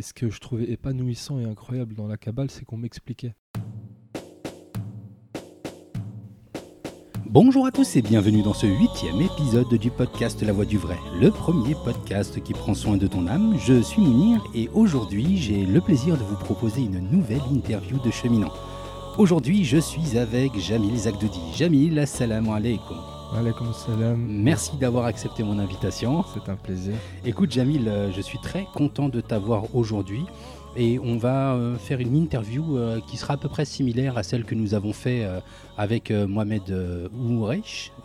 et ce que je trouvais épanouissant et incroyable dans la Kabbale, c'est qu'on m'expliquait. Bonjour à tous et bienvenue dans ce huitième épisode du podcast La Voix du Vrai, le premier podcast qui prend soin de ton âme. Je suis Mounir et aujourd'hui j'ai le plaisir de vous proposer une nouvelle interview de cheminant. Aujourd'hui je suis avec Jamil Zagdoudi. Jamil, assalamu alaikum. Merci d'avoir accepté mon invitation. C'est un plaisir. Écoute Jamil, euh, je suis très content de t'avoir aujourd'hui et on va euh, faire une interview euh, qui sera à peu près similaire à celle que nous avons fait avec Mohamed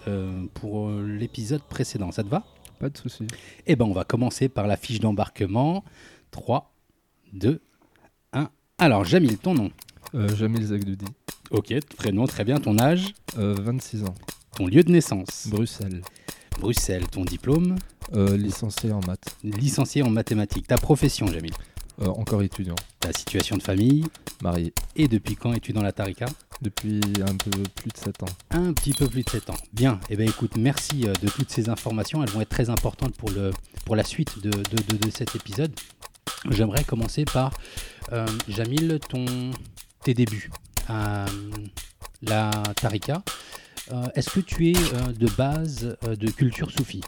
euh, pour l'épisode précédent. Ça te va? Pas de souci. Eh ben on va commencer par la fiche d'embarquement. 3, 2, 1. Alors Jamil, ton nom? Euh, Jamil Zagdoudi, Ok, prénom, très bien. Ton âge? Euh, 26 ans, Ton lieu de naissance Bruxelles, Bruxelles. Ton diplôme Euh, licencié en maths, Licencié en mathématiques. Ta profession Jamil Euh, encore étudiant, Ta situation de famille marié Et depuis quand es-tu dans la Tarika depuis un peu plus de 7 ans. Un petit peu plus de 7 ans. Bien. Eh bien, écoute, merci euh, de toutes ces informations. Elles vont être très importantes pour, le, pour la suite de, de, de- de cet épisode. J'aimerais commencer par, euh, Jamil, ton, tes débuts à la Tarika. Euh, Est-ce que tu es euh, de base euh, de culture soufie?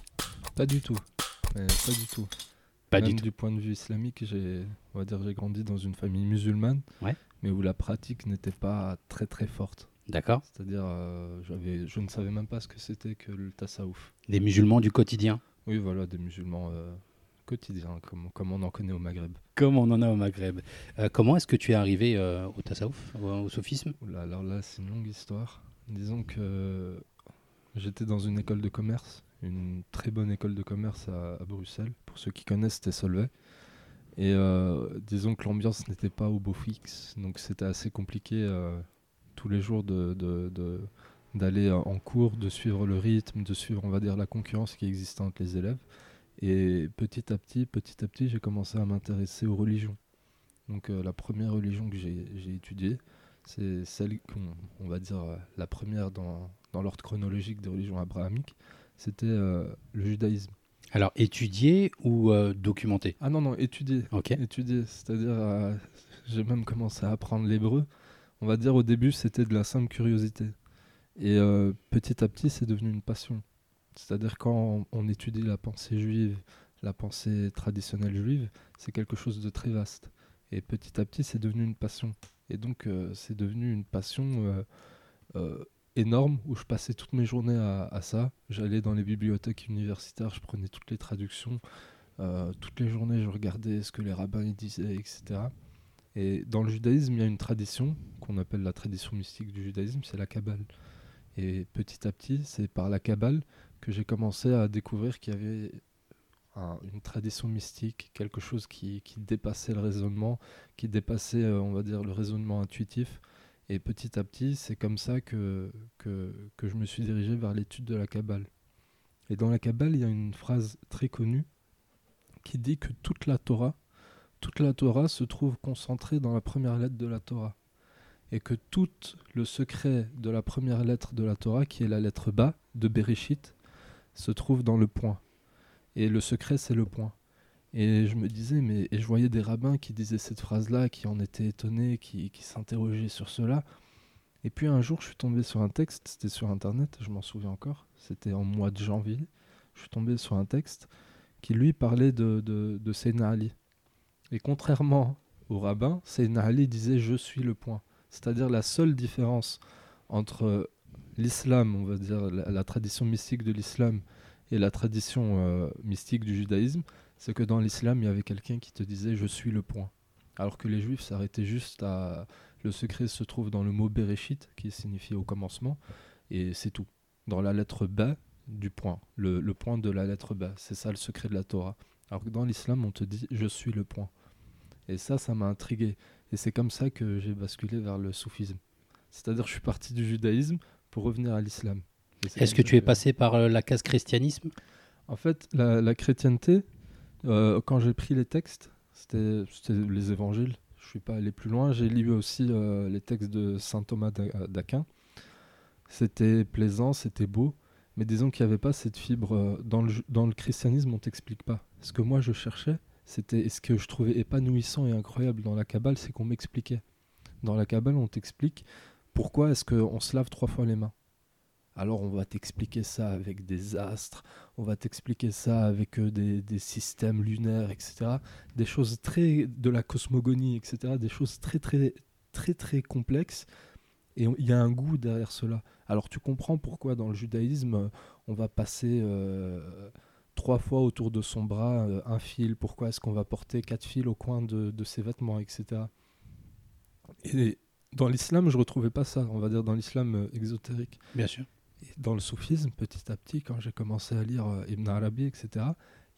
Pas du tout, mais pas du tout. Pas Même du tout. point de vue islamique, j'ai, on va dire, j'ai grandi dans une famille musulmane, Ouais. mais où la pratique n'était pas très très forte. D'accord. C'est-à-dire, euh, j'avais, je ne savais même pas ce que c'était que le tasawuf. Des musulmans du quotidien? Oui, voilà, des musulmans euh, quotidiens, comme, comme on en connaît au Maghreb. Comme on en a au Maghreb. Euh, comment est-ce que tu es arrivé au tasawuf, au, au soufisme? Oula, alors là, c'est une longue histoire. Disons que j'étais dans une école de commerce, une très bonne école de commerce à, Bruxelles. Pour ceux qui connaissent, c'était Solvay. Et euh, disons que l'ambiance n'était pas au beau fixe, donc c'était assez compliqué euh, tous les jours de, de- d'aller en cours, de suivre le rythme, de suivre, on va dire, la concurrence qui existait entre les élèves. Et petit à petit, petit à petit, j'ai commencé à m'intéresser aux religions. Donc euh, la première religion que j'ai étudiée, c'est celle qu'on on va dire euh, la première dans, dans l'ordre chronologique des religions abrahamiques, c'était euh, le judaïsme. Alors, étudié ou euh, documenté Ah non, non, étudier. Ok. Étudier, c'est-à-dire euh, j'ai même commencé à apprendre l'hébreu. On va dire au début c'était de la simple curiosité. Et petit à petit c'est devenu une passion. C'est-à-dire quand on, on étudie la pensée juive, la pensée traditionnelle juive, c'est quelque chose de très vaste. Et petit à petit c'est devenu une passion. Et donc euh, c'est devenu une passion euh, euh, énorme où je passais toutes mes journées à, ça. J'allais dans les bibliothèques universitaires, je prenais toutes les traductions. Toutes les journées, je regardais ce que les rabbins disaient, etc. Et dans le judaïsme, il y a une tradition qu'on appelle la tradition mystique du judaïsme, c'est la Kabbale. Et petit à petit, c'est par la Kabbale que j'ai commencé à découvrir qu'il y avait un- une tradition mystique, quelque chose qui, qui dépassait le raisonnement, qui dépassait, euh, on va dire, le raisonnement intuitif. Et petit à petit, c'est comme ça que, que, que je me suis dirigé vers l'étude de la Kabbale. Et dans la Kabbale, il y a une phrase très connue qui dit que toute la Torah, toute la Torah se trouve concentrée dans la première lettre de la Torah. Et que tout le secret de la première lettre de la Torah, qui est la lettre Ba de Bereshit, se trouve dans le point. Et le secret, c'est le point. Et je me disais, mais et je voyais des rabbins qui disaient cette phrase-là, qui en étaient étonnés, qui, qui s'interrogeaient sur cela. Et puis un jour, je suis tombé sur un texte, c'était sur Internet, je m'en souviens encore, c'était en mois de janvier. Je suis tombé sur un texte qui lui parlait de, de, Ali. Et contrairement au rabbin, Seyna Ali disait Je suis le point. C'est-à-dire la seule différence entre l'islam, on va dire la tradition mystique de l'islam, et la tradition euh, mystique du judaïsme, c'est que dans l'islam, il y avait quelqu'un qui te disait Je suis le point. Alors que les juifs s'arrêtaient juste à. Le secret se trouve dans le mot Bereshit, qui signifie au commencement, et c'est tout. Dans la lettre B du point, le, point de la lettre B, c'est ça le secret de la Torah. Alors que dans l'islam, on te dit Je suis le point. Et ça, ça m'a intrigué. Et c'est comme ça que j'ai basculé vers le soufisme. C'est-à-dire, je suis parti du judaïsme pour revenir à l'islam. Est-ce que tu es passé par euh, la case christianisme? En fait, la, la chrétienté, euh, quand j'ai pris les textes, c'était les évangiles. Je suis pas allé plus loin. J'ai lu aussi euh, les textes de saint Thomas d'A- d'Aquin. C'était plaisant, c'était beau, mais disons qu'il n'y avait pas cette fibre. Dans le, ju- dans le christianisme, on t'explique pas. Ce que moi je cherchais, c'était et ce que je trouvais épanouissant et incroyable dans la Kabbale, c'est qu'on m'expliquait. Dans la Kabbale, on t'explique pourquoi est-ce qu'on se lave trois fois les mains. Alors on va t'expliquer ça avec des astres, on va t'expliquer ça avec euh, des, des systèmes lunaires, etc. Des choses très de la cosmogonie, etc. Des choses très très très très complexes. Et il y a un goût derrière cela. Alors tu comprends pourquoi dans le judaïsme, on va passer euh, trois fois autour de son bras euh, un fil. Pourquoi est-ce qu'on va porter quatre fils au coin de, de ses vêtements, etc. Et dans l'islam, je retrouvais pas ça. On va dire dans l'islam exotérique. Bien sûr. Dans le soufisme, petit à petit, quand j'ai commencé à lire euh, Ibn Arabi, etc.,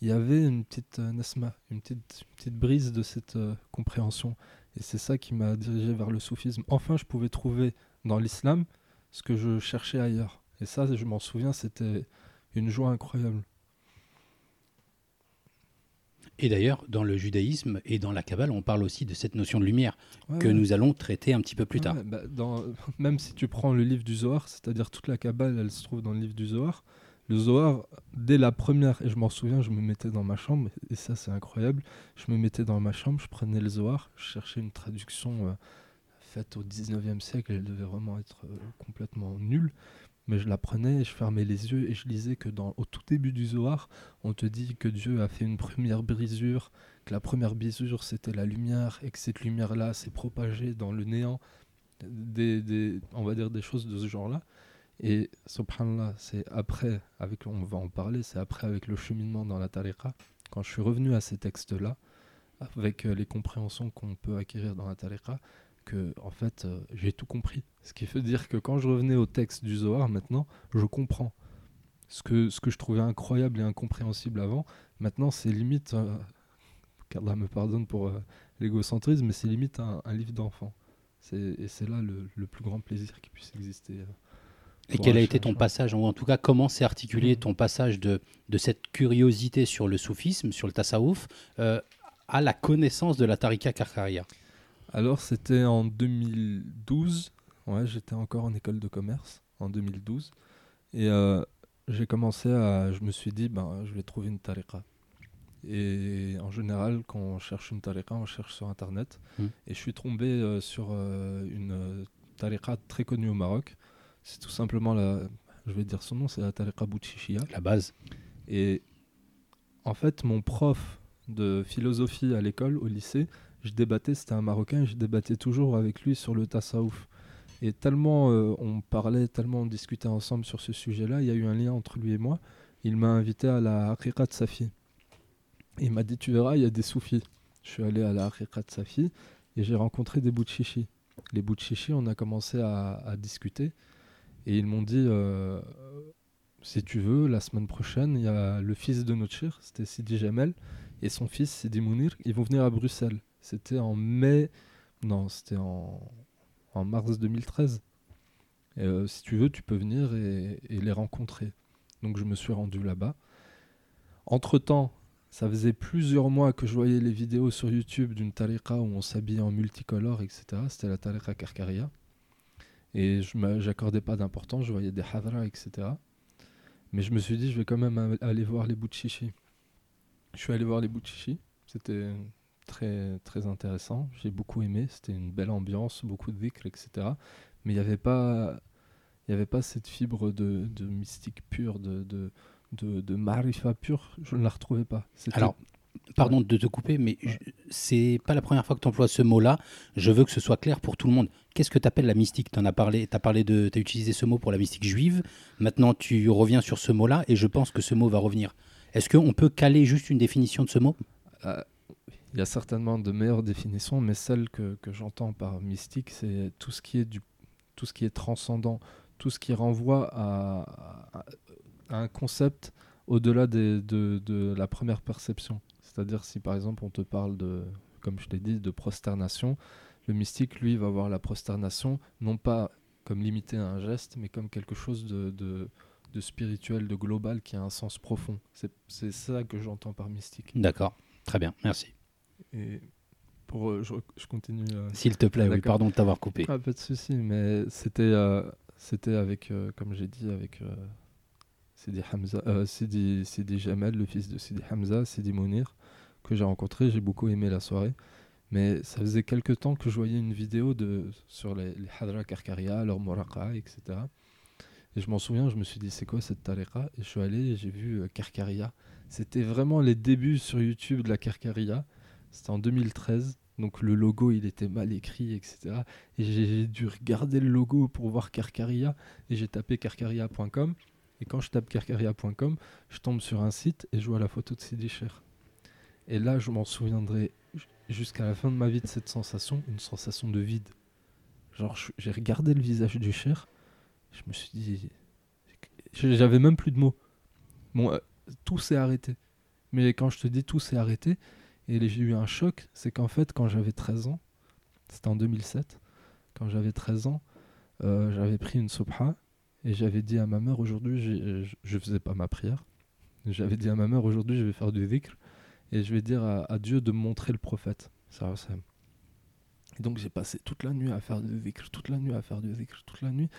il y avait une petite euh, nasma, une petite, une petite brise de cette euh, compréhension. Et c'est ça qui m'a dirigé vers le soufisme. Enfin, je pouvais trouver dans l'islam ce que je cherchais ailleurs. Et ça, je m'en souviens, c'était une joie incroyable. Et d'ailleurs, dans le judaïsme et dans la Kabbale, on parle aussi de cette notion de lumière Ouais, que ouais. nous allons traiter un petit peu plus tard. Bah, dans- même si tu prends le livre du Zohar, c'est-à-dire toute la Kabbale, elle se trouve dans le livre du Zohar. Le Zohar, dès la première, et je m'en souviens, je me mettais dans ma chambre, et ça c'est incroyable, je me mettais dans ma chambre, je prenais le Zohar, je cherchais une traduction euh, faite au 19e siècle, elle devait vraiment être euh, complètement nulle, mais je la prenais, je fermais les yeux, et je lisais que dans, au tout début du Zohar, on te dit que Dieu a fait une première brisure, que la première brisure c'était la lumière, et que cette lumière-là s'est propagée dans le néant, des, des- on va dire des choses de ce genre-là. Et subhanallah, c'est après, avec, on va en parler, c'est après avec le cheminement dans la tariqa, quand je suis revenu à ces textes-là, avec euh, les compréhensions qu'on peut acquérir dans la tariqa, que en fait euh, j'ai tout compris. Ce qui veut dire que quand je revenais au texte du Zohar maintenant, je comprends. Ce que, ce que je trouvais incroyable et incompréhensible avant, maintenant c'est limite, euh, me pardonne pour euh, l'égocentrisme, mais c'est limite un, un livre d'enfant. Et c'est là le, le plus grand plaisir qui puisse exister. euh, Et quel a été ton chercheur. passage, ou en tout cas comment s'est articulé Mhm. ton passage de, de cette curiosité sur le soufisme, sur le tasawuf, euh, à la connaissance de la tariqa karkaria? Alors, c'était en 2012. Ouais, j'étais encore en école de commerce en 2012. Et euh, j'ai commencé à. Je me suis dit, ben, je vais trouver une tariqa. Et en général, quand on cherche une tariqa, on cherche sur Internet. Hmm. Et je suis tombé euh, sur euh, une tariqa très connue au Maroc. C'est tout simplement la. Je vais dire son nom, c'est la tariqa Boutchichia. La base. Et en fait, mon prof de philosophie à l'école, au lycée, je débattais, c'était un Marocain, je débattais toujours avec lui sur le tasawuf. Et tellement euh, on parlait, tellement on discutait ensemble sur ce sujet-là, il y a eu un lien entre lui et moi. Il m'a invité à la Haqiqa de Safi. Il m'a dit, tu verras, il y a des soufis. Je suis allé à la Haqiqa de Safi et j'ai rencontré des Boutchichi. Les Boutchichi, on a commencé à, discuter. Et ils m'ont dit, euh, si tu veux, la semaine prochaine, il y a le fils de notre c'était Sidi Jamel, et son fils Sidi Mounir, ils vont venir à Bruxelles. C'était en mai, non, c'était en, mars 2013. Et, euh, si tu veux, tu peux venir et, les rencontrer. Donc je me suis rendu là-bas. Entre-temps, ça faisait plusieurs mois que je voyais les vidéos sur YouTube d'une tariqa où on s'habillait en multicolore, etc. C'était la tariqa Karkaria. Et je j'accordais pas d'importance, je voyais des hadras, etc. Mais je me suis dit, je vais quand même aller voir les Boutchichi. Je suis allé voir les Boutchichi. C'était très, très intéressant. J'ai beaucoup aimé. C'était une belle ambiance, beaucoup de dhikr, etc. Mais il n'y avait pas. Il n'y avait pas cette fibre de, de mystique pure, de, de, de, de marifa pure, je ne la retrouvais pas. Alors, pardon de te couper, mais je- c'est pas la première fois que tu emploies ce mot-là. Je veux que ce soit clair pour tout le monde. Qu'est-ce que tu appelles la mystique? Tu as parlé, as parlé de, as utilisé ce mot pour la mystique juive. Maintenant, tu reviens sur ce mot-là, et je pense que ce mot va revenir. Est-ce qu'on peut caler juste une définition de ce mot? Euh, Il y a certainement de meilleures définitions, mais celle que, j'entends par mystique, c'est tout ce qui est du, tout ce qui est transcendant, tout ce qui renvoie à, un concept au-delà de, la première perception. C'est-à-dire si par exemple on te parle de, comme je l'ai dit, de prosternation, le mystique lui va voir la prosternation non pas comme limité à un geste, mais comme quelque chose de, spirituel, de global qui a un sens profond. C'est ça que j'entends par mystique. D'accord, très bien, merci. Et pour, euh, je, je continue. euh, S'il te plaît, oui, pardon de t'avoir coupé. ah, pas de souci, mais c'était, euh, c'était avec, comme j'ai dit, avec Sidi Hamza, Sidi, Sidi Jamel, le fils de Sidi Hamza, Sidi Mounir, que j'ai rencontré. J'ai beaucoup aimé la soirée. Mais ça faisait quelques temps que je voyais une vidéo de, sur les, les Hadra Karkaria, leur Moraqa, etc. Et je m'en souviens, je me suis dit, c'est quoi cette tariqa? Et je suis allé j'ai vu euh, Karkaria. C'était vraiment les débuts sur YouTube de la Karkaria. C'était en 2013. Donc le logo, il était mal écrit, etc. Et j'ai dû regarder le logo pour voir Karkaria. Et j'ai tapé karkaria.com. Et quand je tape karkaria.com, je tombe sur un site et je vois la photo de Sidi Cher. Et là, je m'en souviendrai jusqu'à la fin de ma vie de cette sensation, une sensation de vide. Genre, j'ai regardé le visage du Cher. Je me suis dit. J'avais même plus de mots. Bon, euh, tout s'est arrêté. Mais quand je te dis tout s'est arrêté, et j'ai eu un choc, c'est qu'en fait, quand j'avais 13 ans, c'était en 2007, quand j'avais 13 ans, euh, j'avais pris une subha et j'avais dit à ma mère aujourd'hui, je, je faisais pas ma prière, j'avais dit à ma mère aujourd'hui, je vais faire du dhikr et je vais dire à, Dieu de montrer le prophète. Donc j'ai passé toute la nuit à faire du dhikr, toute la nuit à faire du dhikr, toute la nuit,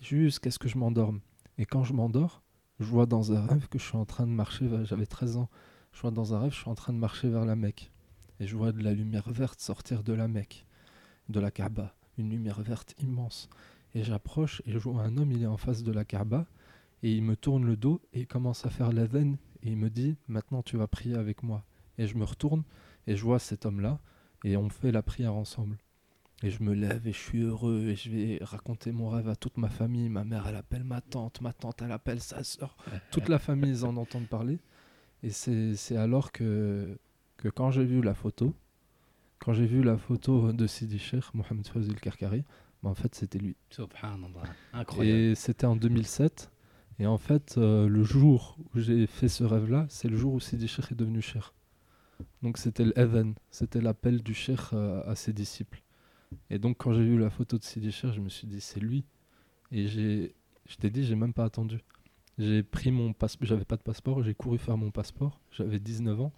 jusqu'à ce que je m'endorme. Et quand je m'endors, je vois dans un rêve que je suis en train de marcher, j'avais 13 ans, je vois dans un rêve, je suis en train de marcher vers la Mecque. Et je vois de la lumière verte sortir de la Mecque, de la Kaaba, une lumière verte immense. Et j'approche et je vois un homme, il est en face de la Kaaba, et il me tourne le dos et il commence à faire la veine, et il me dit, maintenant tu vas prier avec moi. Et je me retourne et je vois cet homme-là, et on fait la prière ensemble. Et je me lève et je suis heureux et je vais raconter mon rêve à toute ma famille. Ma mère, elle appelle ma tante, ma tante, elle appelle sa soeur. Toute la famille, ils en entendent parler. Et c'est alors que, que quand j'ai vu la photo, quand j'ai vu la photo de Sidi Cheikh, Mohamed Fazil Karkari, bah en fait c'était lui. Subhanallah. Incroyable. Et c'était en 2007. Et en fait, euh, le jour où j'ai fait ce rêve-là, c'est le jour où Sidi Cheikh est devenu Cheikh. Donc c'était l'Even, c'était l'appel du Cheikh euh, à ses disciples. Et donc quand j'ai vu la photo de Sidi Cheikh, je me suis dit c'est lui. Et j'ai, je t'ai dit, j'ai même pas attendu. J'ai pris mon passeport, j'avais pas de passeport, j'ai couru faire mon passeport, j'avais 19 ans.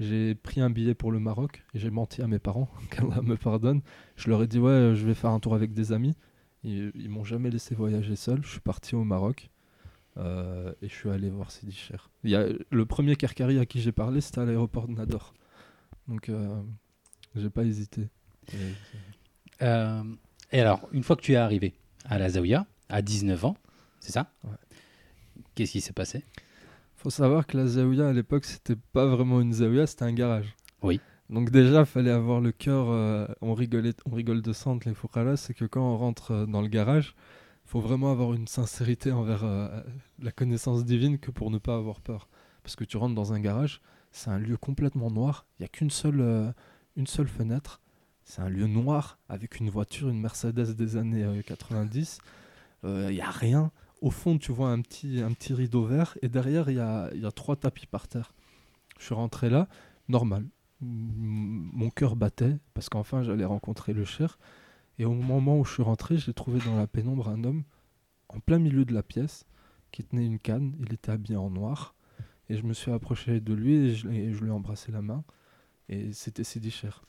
J'ai pris un billet pour le Maroc et j'ai menti à mes parents, qu'Allah me pardonne. Je leur ai dit ouais, je vais faire un tour avec des amis. Ils, ils m'ont jamais laissé voyager seul. Je suis parti au Maroc euh, et je suis allé voir Sidi Cher. Il y a, le premier Karkari à qui j'ai parlé, c'était à l'aéroport de Nador. Donc euh, j'ai pas hésité. Et- Euh, et alors, une fois que tu es arrivé à la Zawiya, à 19 ans, c'est ça? Ouais. Qu'est-ce qui s'est passé? Faut savoir que la Zawiya à l'époque, c'était pas vraiment une Zawiya, c'était un garage. Oui. Donc déjà, fallait avoir le cœur. euh, on rigolait, on rigole de ça entre les Fouqara, c'est que quand on rentre euh, dans le garage, faut vraiment avoir une sincérité envers euh, la connaissance divine que pour ne pas avoir peur. Parce que tu rentres dans un garage, c'est un lieu complètement noir. Il y a qu'une seule, une seule fenêtre. C'est un lieu noir avec une voiture, une Mercedes des années euh, 90. Il y a rien. Au fond, tu vois un petit, rideau vert et derrière, il y a, trois tapis par terre. Je suis rentré là, normal. Mon cœur battait parce qu'enfin, j'allais rencontrer le cher. Et au moment où je suis rentré, j'ai trouvé dans la pénombre un homme en plein milieu de la pièce qui tenait une canne. Il était habillé en noir. Et je me suis approché de lui et je, et je lui ai embrassé la main. Et c'était Sidi Cher.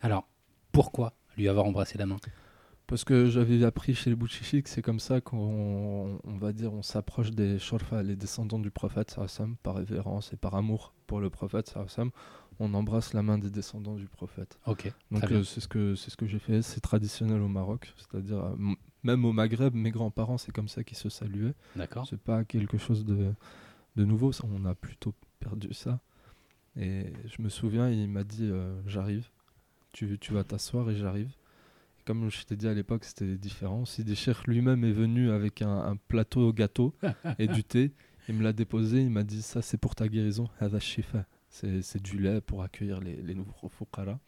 Alors, pourquoi lui avoir embrassé la main? Parce que j'avais appris chez les Bouchichi que c'est comme ça qu'on on va dire on s'approche des Shorfa, les descendants du prophète Sassam, par révérence et par amour pour le prophète Sassam. On embrasse la main des descendants du prophète. Ok, Donc euh, c'est ce que c'est ce que j'ai fait. C'est traditionnel au Maroc, c'est-à-dire euh, même au Maghreb, mes grands-parents c'est comme ça qu'ils se saluaient. D'accord. C'est pas quelque chose de, de nouveau. ça, On a plutôt perdu ça. Et je me souviens, il m'a dit euh, J'arrive, tu, tu vas t'asseoir et j'arrive. Comme je t'ai dit à l'époque, c'était différent. Cheikh lui-même est venu avec un, un plateau gâteau et du thé. Il me l'a déposé, il m'a dit Ça, c'est pour ta guérison. C'est du lait pour accueillir les, nouveaux fuqara.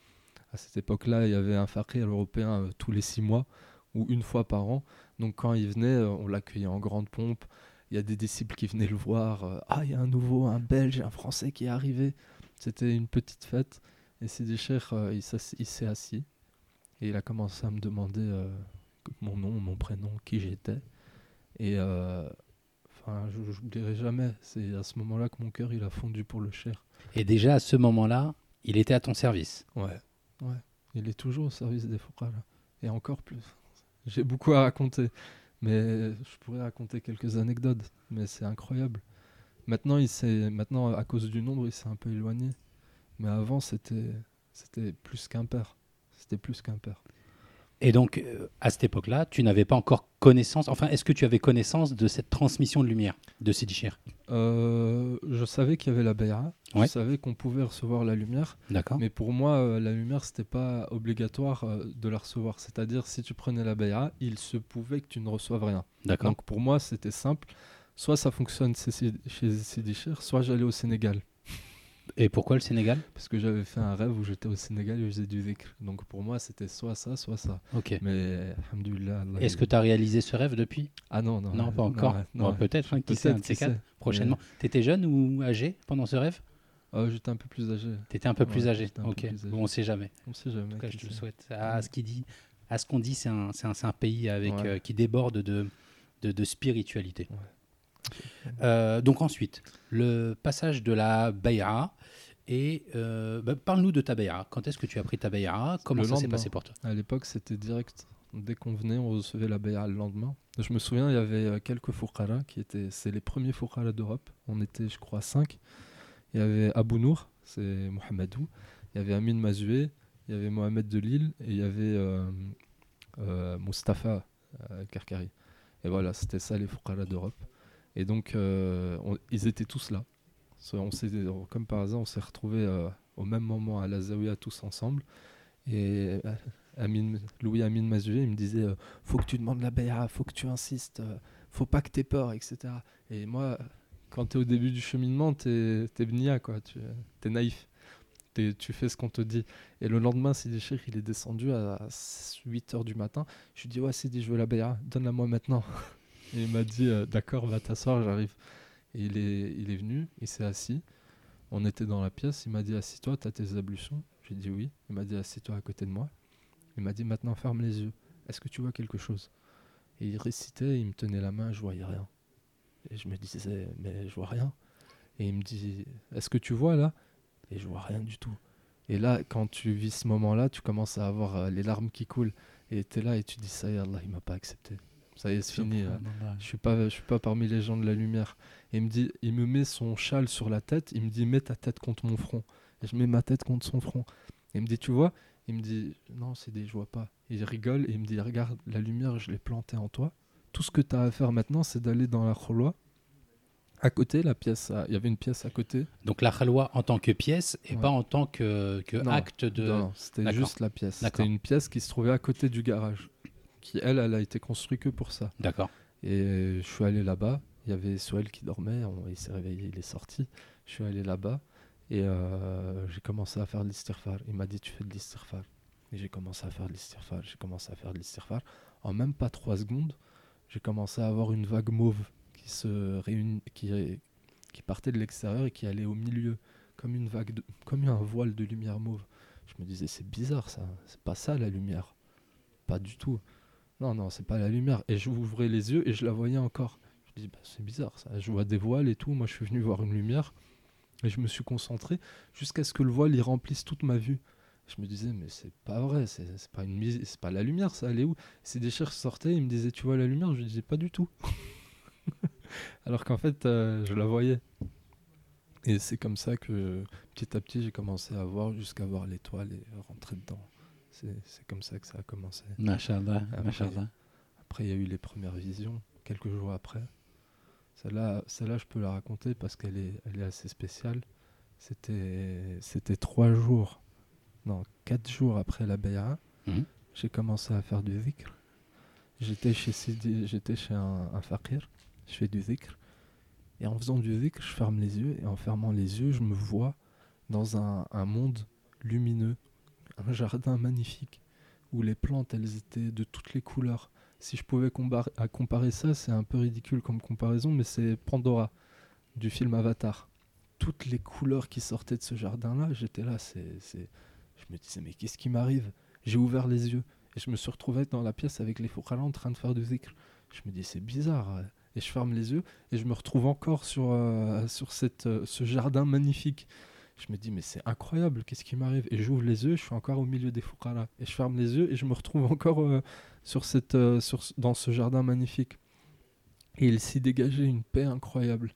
À cette époque-là, il y avait un fakir européen euh, tous les six mois ou une fois par an. Donc quand il venait, euh, on l'accueillait en grande pompe. Il y a des disciples qui venaient le voir. euh, ah, il y a un nouveau, un Belge, un Français qui est arrivé. C'était une petite fête. Et Sidi Cheikh, il s'est assis. Et il a commencé à me demander euh, mon nom, mon prénom, qui j'étais. Et euh, enfin, je n'oublierai jamais. C'est à ce moment-là que mon cœur il a fondu pour le cher. Et déjà à ce moment-là, il était à ton service. Ouais, ouais. Il est toujours au service des Fouqara. Et encore plus. J'ai beaucoup à raconter. Mais je pourrais raconter quelques anecdotes. Mais c'est incroyable. Maintenant, il maintenant, à cause du nombre, il s'est un peu éloigné. Mais avant, c'était c'était plus qu'un père. C'était plus qu'un père. Et donc, euh, à cette époque-là, tu n'avais pas encore connaissance, enfin, est-ce que tu avais connaissance de cette transmission de lumière de Sidi Cher Euh, je savais qu'il y avait la Bayra, Ouais. je savais qu'on pouvait recevoir la lumière, D'accord. mais pour moi, euh, la lumière, c'était pas obligatoire euh, de la recevoir. C'est-à-dire, si tu prenais la Bayra, il se pouvait que tu ne reçoives rien. D'accord. Donc pour moi, c'était simple. Soit ça fonctionne chez Sidi Cher, soit j'allais au Sénégal. Et pourquoi le Sénégal? Parce que j'avais fait un rêve où j'étais au Sénégal et je faisais du zikr. Donc pour moi, c'était soit ça, soit ça. Ok. Mais, alhamdoulilah, Est-ce que tu as réalisé ce rêve depuis? Ah non, non. Non, pas encore. Bon. Peut-être, hein, qui sait, un de ces quatre, prochainement. Tu étais jeune ou âgé pendant ce rêve? Ah, j'étais un peu plus âgé. Tu étais un peu plus Ouais, âgé. Ok. plus âgé. Bon, on sait jamais. On sait jamais. En tout cas, je te le souhaite. À ce qu'il dit, à ce qu'on dit, c'est un, un, un pays avec Ouais. euh, qui déborde de, de, de spiritualité. Ouais. Euh, donc ensuite, le passage de la Bayra. Et euh, bah, parle-nous de ta Bayra. Quand est-ce que tu as pris ta Bayra Comment Le ça s'est passé pour toi? À l'époque, c'était direct. Dès qu'on venait, on recevait la bay'a le lendemain. Je me souviens, il y avait euh, quelques Fouqara qui étaient. C'est les premiers Fouqara d'Europe. On était, je crois, cinq. Il y avait Abou Nour, c'est Mohamedou. Il y avait Amin Mazoué. Il y avait Mohamed de Lille. Et il y avait euh, euh, Mustapha euh, Karkari. Et voilà, c'était ça les Fouqara d'Europe. Et donc, on- ils étaient tous là. On comme par hasard, on s'est retrouvés euh, au même moment à la Zawiya tous ensemble. Et euh, Amin, Louis Amin Mazoué, il me disait euh, faut que tu demandes la bay'a, faut que tu insistes, faut pas que t'aies peur, etc. Et moi, quand tu es au début du cheminement, t'es es bnia, quoi, tu es naïf. T'es- tu fais ce qu'on te dit. Et le lendemain, Sidi Cheikh, il est descendu à 8h du matin. Je lui dis ouais, Sidi, je veux la bay'a, donne-la moi maintenant. Et il m'a dit d'accord, va t'asseoir, j'arrive. Il est, il est venu, il s'est assis. On était dans la pièce, il m'a dit assis-toi, t'as tes ablutions J'ai dit oui. Il m'a dit assis-toi à côté de moi. Il m'a dit maintenant ferme les yeux. Est-ce que tu vois quelque chose? Et il récitait, il me tenait la main, je voyais rien. Et je me disais mais je vois rien. Et il me dit est-ce que tu vois là? Et je vois rien du tout. Et là, quand tu vis ce moment-là, tu commences à avoir euh, les larmes qui coulent. Et tu es là et tu dis ça y est, Allah, il m'a pas accepté. Ça y est, c'est fini. euh, je suis pas, je suis pas parmi les gens de la lumière. Et il me dit, il me met son châle sur la tête. Il me dit, mets ta tête contre mon front. Et je mets ma tête contre son front. Et il me dit, tu vois Il me dit, non, c'est des, je vois pas. Et il rigole et il me dit, regarde, la lumière, je l'ai plantée en toi. Tout ce que tu as à faire maintenant, c'est d'aller dans la kholwa. À côté, la pièce, à- il y avait une pièce à côté. Donc la Khalwa en tant que pièce et Ouais. pas en tant que, que Non, acte de. Non, c'était juste la pièce. C'était une pièce qui se trouvait à côté du garage. Qui, elle, elle a été construite que pour ça. D'accord. Et je suis allé là-bas. Il y avait Soel qui dormait. on- il s'est réveillé, il est sorti. Je suis allé là-bas. Et euh, j'ai commencé à faire de l'istirfar. Il m'a dit Tu fais de l'istirfar. Et j'ai commencé à faire de l'istirfar. J'ai commencé à faire de l'istirfar. En même pas trois secondes, j'ai commencé à avoir une vague mauve qui se réunit, qui, qui partait de l'extérieur et qui allait au milieu, comme une vague, de, comme un voile de lumière mauve. Je me disais C'est bizarre ça. C'est pas ça la lumière. Pas du tout. Non, non, c'est pas la lumière. Et je ouvrais les yeux et je la voyais encore. Je dis, bah, c'est bizarre ça. Je vois des voiles et tout. Moi, je suis venu voir une lumière et je me suis concentré jusqu'à ce que le voile y remplisse toute ma vue. Je me disais, mais c'est pas vrai, c'est pas une c'est pas la lumière, ça. Elle est où? C'est des cherches sortaient, ils me disaient, tu vois la lumière? Je disais, pas du tout. Alors qu'en fait, euh, je la voyais. Et c'est comme ça que petit à petit, j'ai commencé à voir jusqu'à voir l'étoile et rentrer dedans. C'est comme ça que ça a commencé. Machallah. Après- Machallah. Après, il y a eu les premières visions, quelques jours après. Celle-là, je peux la raconter parce qu'elle est, elle est assez spéciale. C'était, trois jours, non, quatre jours après la Bay'a. Mhm. J'ai commencé à faire du zikr. J'étais chez, j'étais chez un, un fakir, je fais du zikr. Et en faisant du zikr, je ferme les yeux. Et en fermant les yeux, je me vois dans un, un monde lumineux, un jardin magnifique, où les plantes, elles étaient de toutes les couleurs. Si je pouvais à comparer ça, c'est un peu ridicule comme comparaison, mais c'est Pandora du film Avatar. Toutes les couleurs qui sortaient de ce jardin-là, j'étais là, c'est, je me disais, mais qu'est-ce qui m'arrive? J'ai ouvert les yeux et je me suis retrouvé dans la pièce avec les fouqara en train de faire du zikr. Je me dis, c'est bizarre. euh. Et je ferme les yeux et je me retrouve encore sur, euh, sur cette, euh, ce jardin magnifique. Je me dis, mais c'est incroyable, qu'est-ce qui m'arrive? Et j'ouvre les yeux, je suis encore au milieu des fouqara. Et je ferme les yeux et je me retrouve encore euh, sur cette, euh, dans ce jardin magnifique. Et il s'y dégageait une paix incroyable.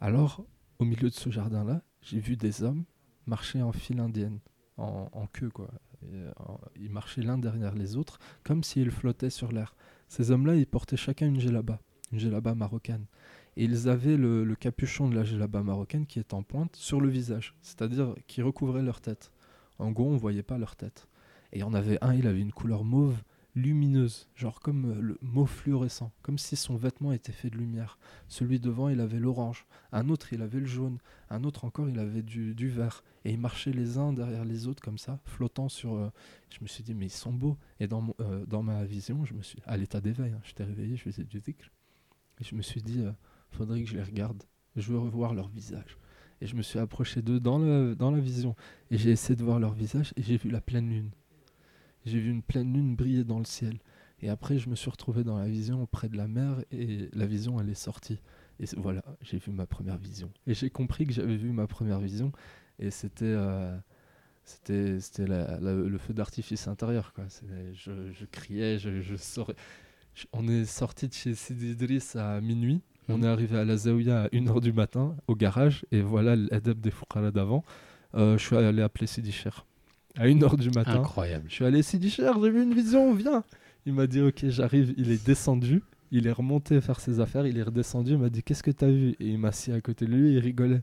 Alors, au milieu de ce jardin-là, j'ai vu des hommes marchaient en file indienne, en, queue, quoi. Euh, ils marchaient l'un derrière les autres, comme s'ils flottaient sur l'air. Ces hommes-là, ils portaient chacun une djellaba, une djellaba marocaine. Et ils avaient le, capuchon de la djellaba marocaine qui est en pointe sur le visage, c'est-à-dire qui recouvrait leur tête. En gros, on voyait pas leur tête. Et il y en avait un, il avait une couleur mauve lumineuse, genre comme euh, le mauve fluorescent, comme si son vêtement était fait de lumière. Celui devant, il avait l'orange. Un autre, il avait le jaune. Un autre encore, il avait du, vert. Et ils marchaient les uns derrière les autres comme ça, flottant sur. euh, Je me suis dit, mais ils sont beaux. Et dans, euh, dans ma vision, je me suis à l'état d'éveil. hein, J'étais réveillé, je faisais du dhikr. Et je me suis dit, faudrait que je les regarde. Je veux revoir leur visage. Et je me suis approché d'eux dans, dans la vision. Et j'ai essayé de voir leur visage et j'ai vu la pleine lune. J'ai vu une pleine lune briller dans le ciel. Et après, je me suis retrouvé dans la vision auprès de la mer et la vision, elle est sortie. Et voilà, j'ai vu ma première vision. Et j'ai compris que j'avais vu ma première vision. Et c'était euh, c'était c'était le feu d'artifice intérieur. Je, criais, je, je saurais- je- on est sorti de chez Sidi Idriss à minuit. On Mhm. est arrivé à la Zaouia à 1h du matin, au garage. Et voilà l'adep des Fouqara d'avant. Euh, je suis allé appeler Sidi Cher. À 1h du matin. Incroyable. Je suis allé Sidi Cher, j'ai vu une vision, viens. Il m'a dit ok, j'arrive. Il est descendu, il est remonté faire ses affaires, il est redescendu, il m'a dit qu'est-ce que t'as vu? Et il m'a assis à côté de lui, il rigolait.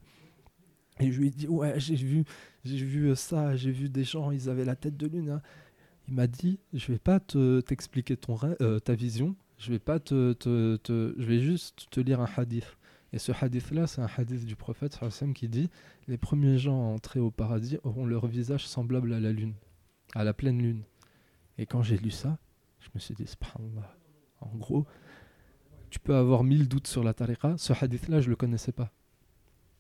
Et je lui ai dit ouais, j'ai vu, j'ai vu ça, j'ai vu des gens, ils avaient la tête de lune. hein. Il m'a dit je vais pas te t'expliquer ton euh, ta vision, je vais pas te, te- te- je vais juste te lire un hadith. Et ce hadith-là, c'est un hadith du prophète qui dit Les premiers gens à entrer au paradis auront leur visage semblable à la lune, à la pleine lune. Et quand j'ai lu ça, je me suis dit Subhanallah. En gros, tu peux avoir mille doutes sur la tariqa. Ce hadith-là, je le connaissais pas.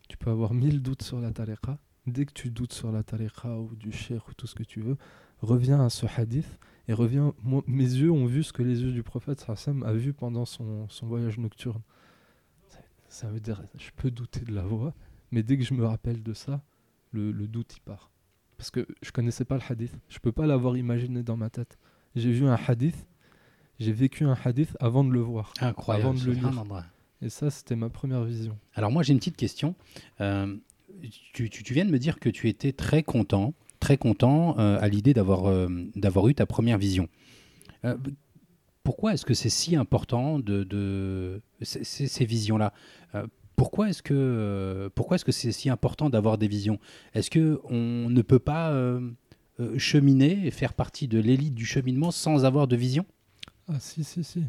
Tu peux avoir mille doutes sur la tariqa. Dès que tu doutes sur la tariqa ou du cheikh ou tout ce que tu veux, reviens à ce hadith et reviens. Moi, mes yeux ont vu ce que les yeux du prophète sallam a vu pendant son, son voyage nocturne. Ça, ça veut dire, je peux douter de la voix, mais dès que je me rappelle de ça, le, le doute il part. Parce que je connaissais pas le hadith. Je peux pas l'avoir imaginé dans ma tête. J'ai vu un hadith, j'ai vécu un hadith avant de le voir. Incroyable. Avant de le lire. Et ça, c'était ma première vision. Alors moi j'ai une petite question. Euh, tu, tu- tu viens de me dire que tu étais très content, très content euh, à l'idée d'avoir euh, d'avoir eu ta première vision. Euh, pourquoi est-ce que c'est si important de, de ces, visions-là? Pourquoi est-ce que pourquoi est-ce que c'est si important d'avoir des visions? Est-ce que on ne peut pas cheminer et faire partie de l'élite du cheminement sans avoir de vision? Ah si, si, si.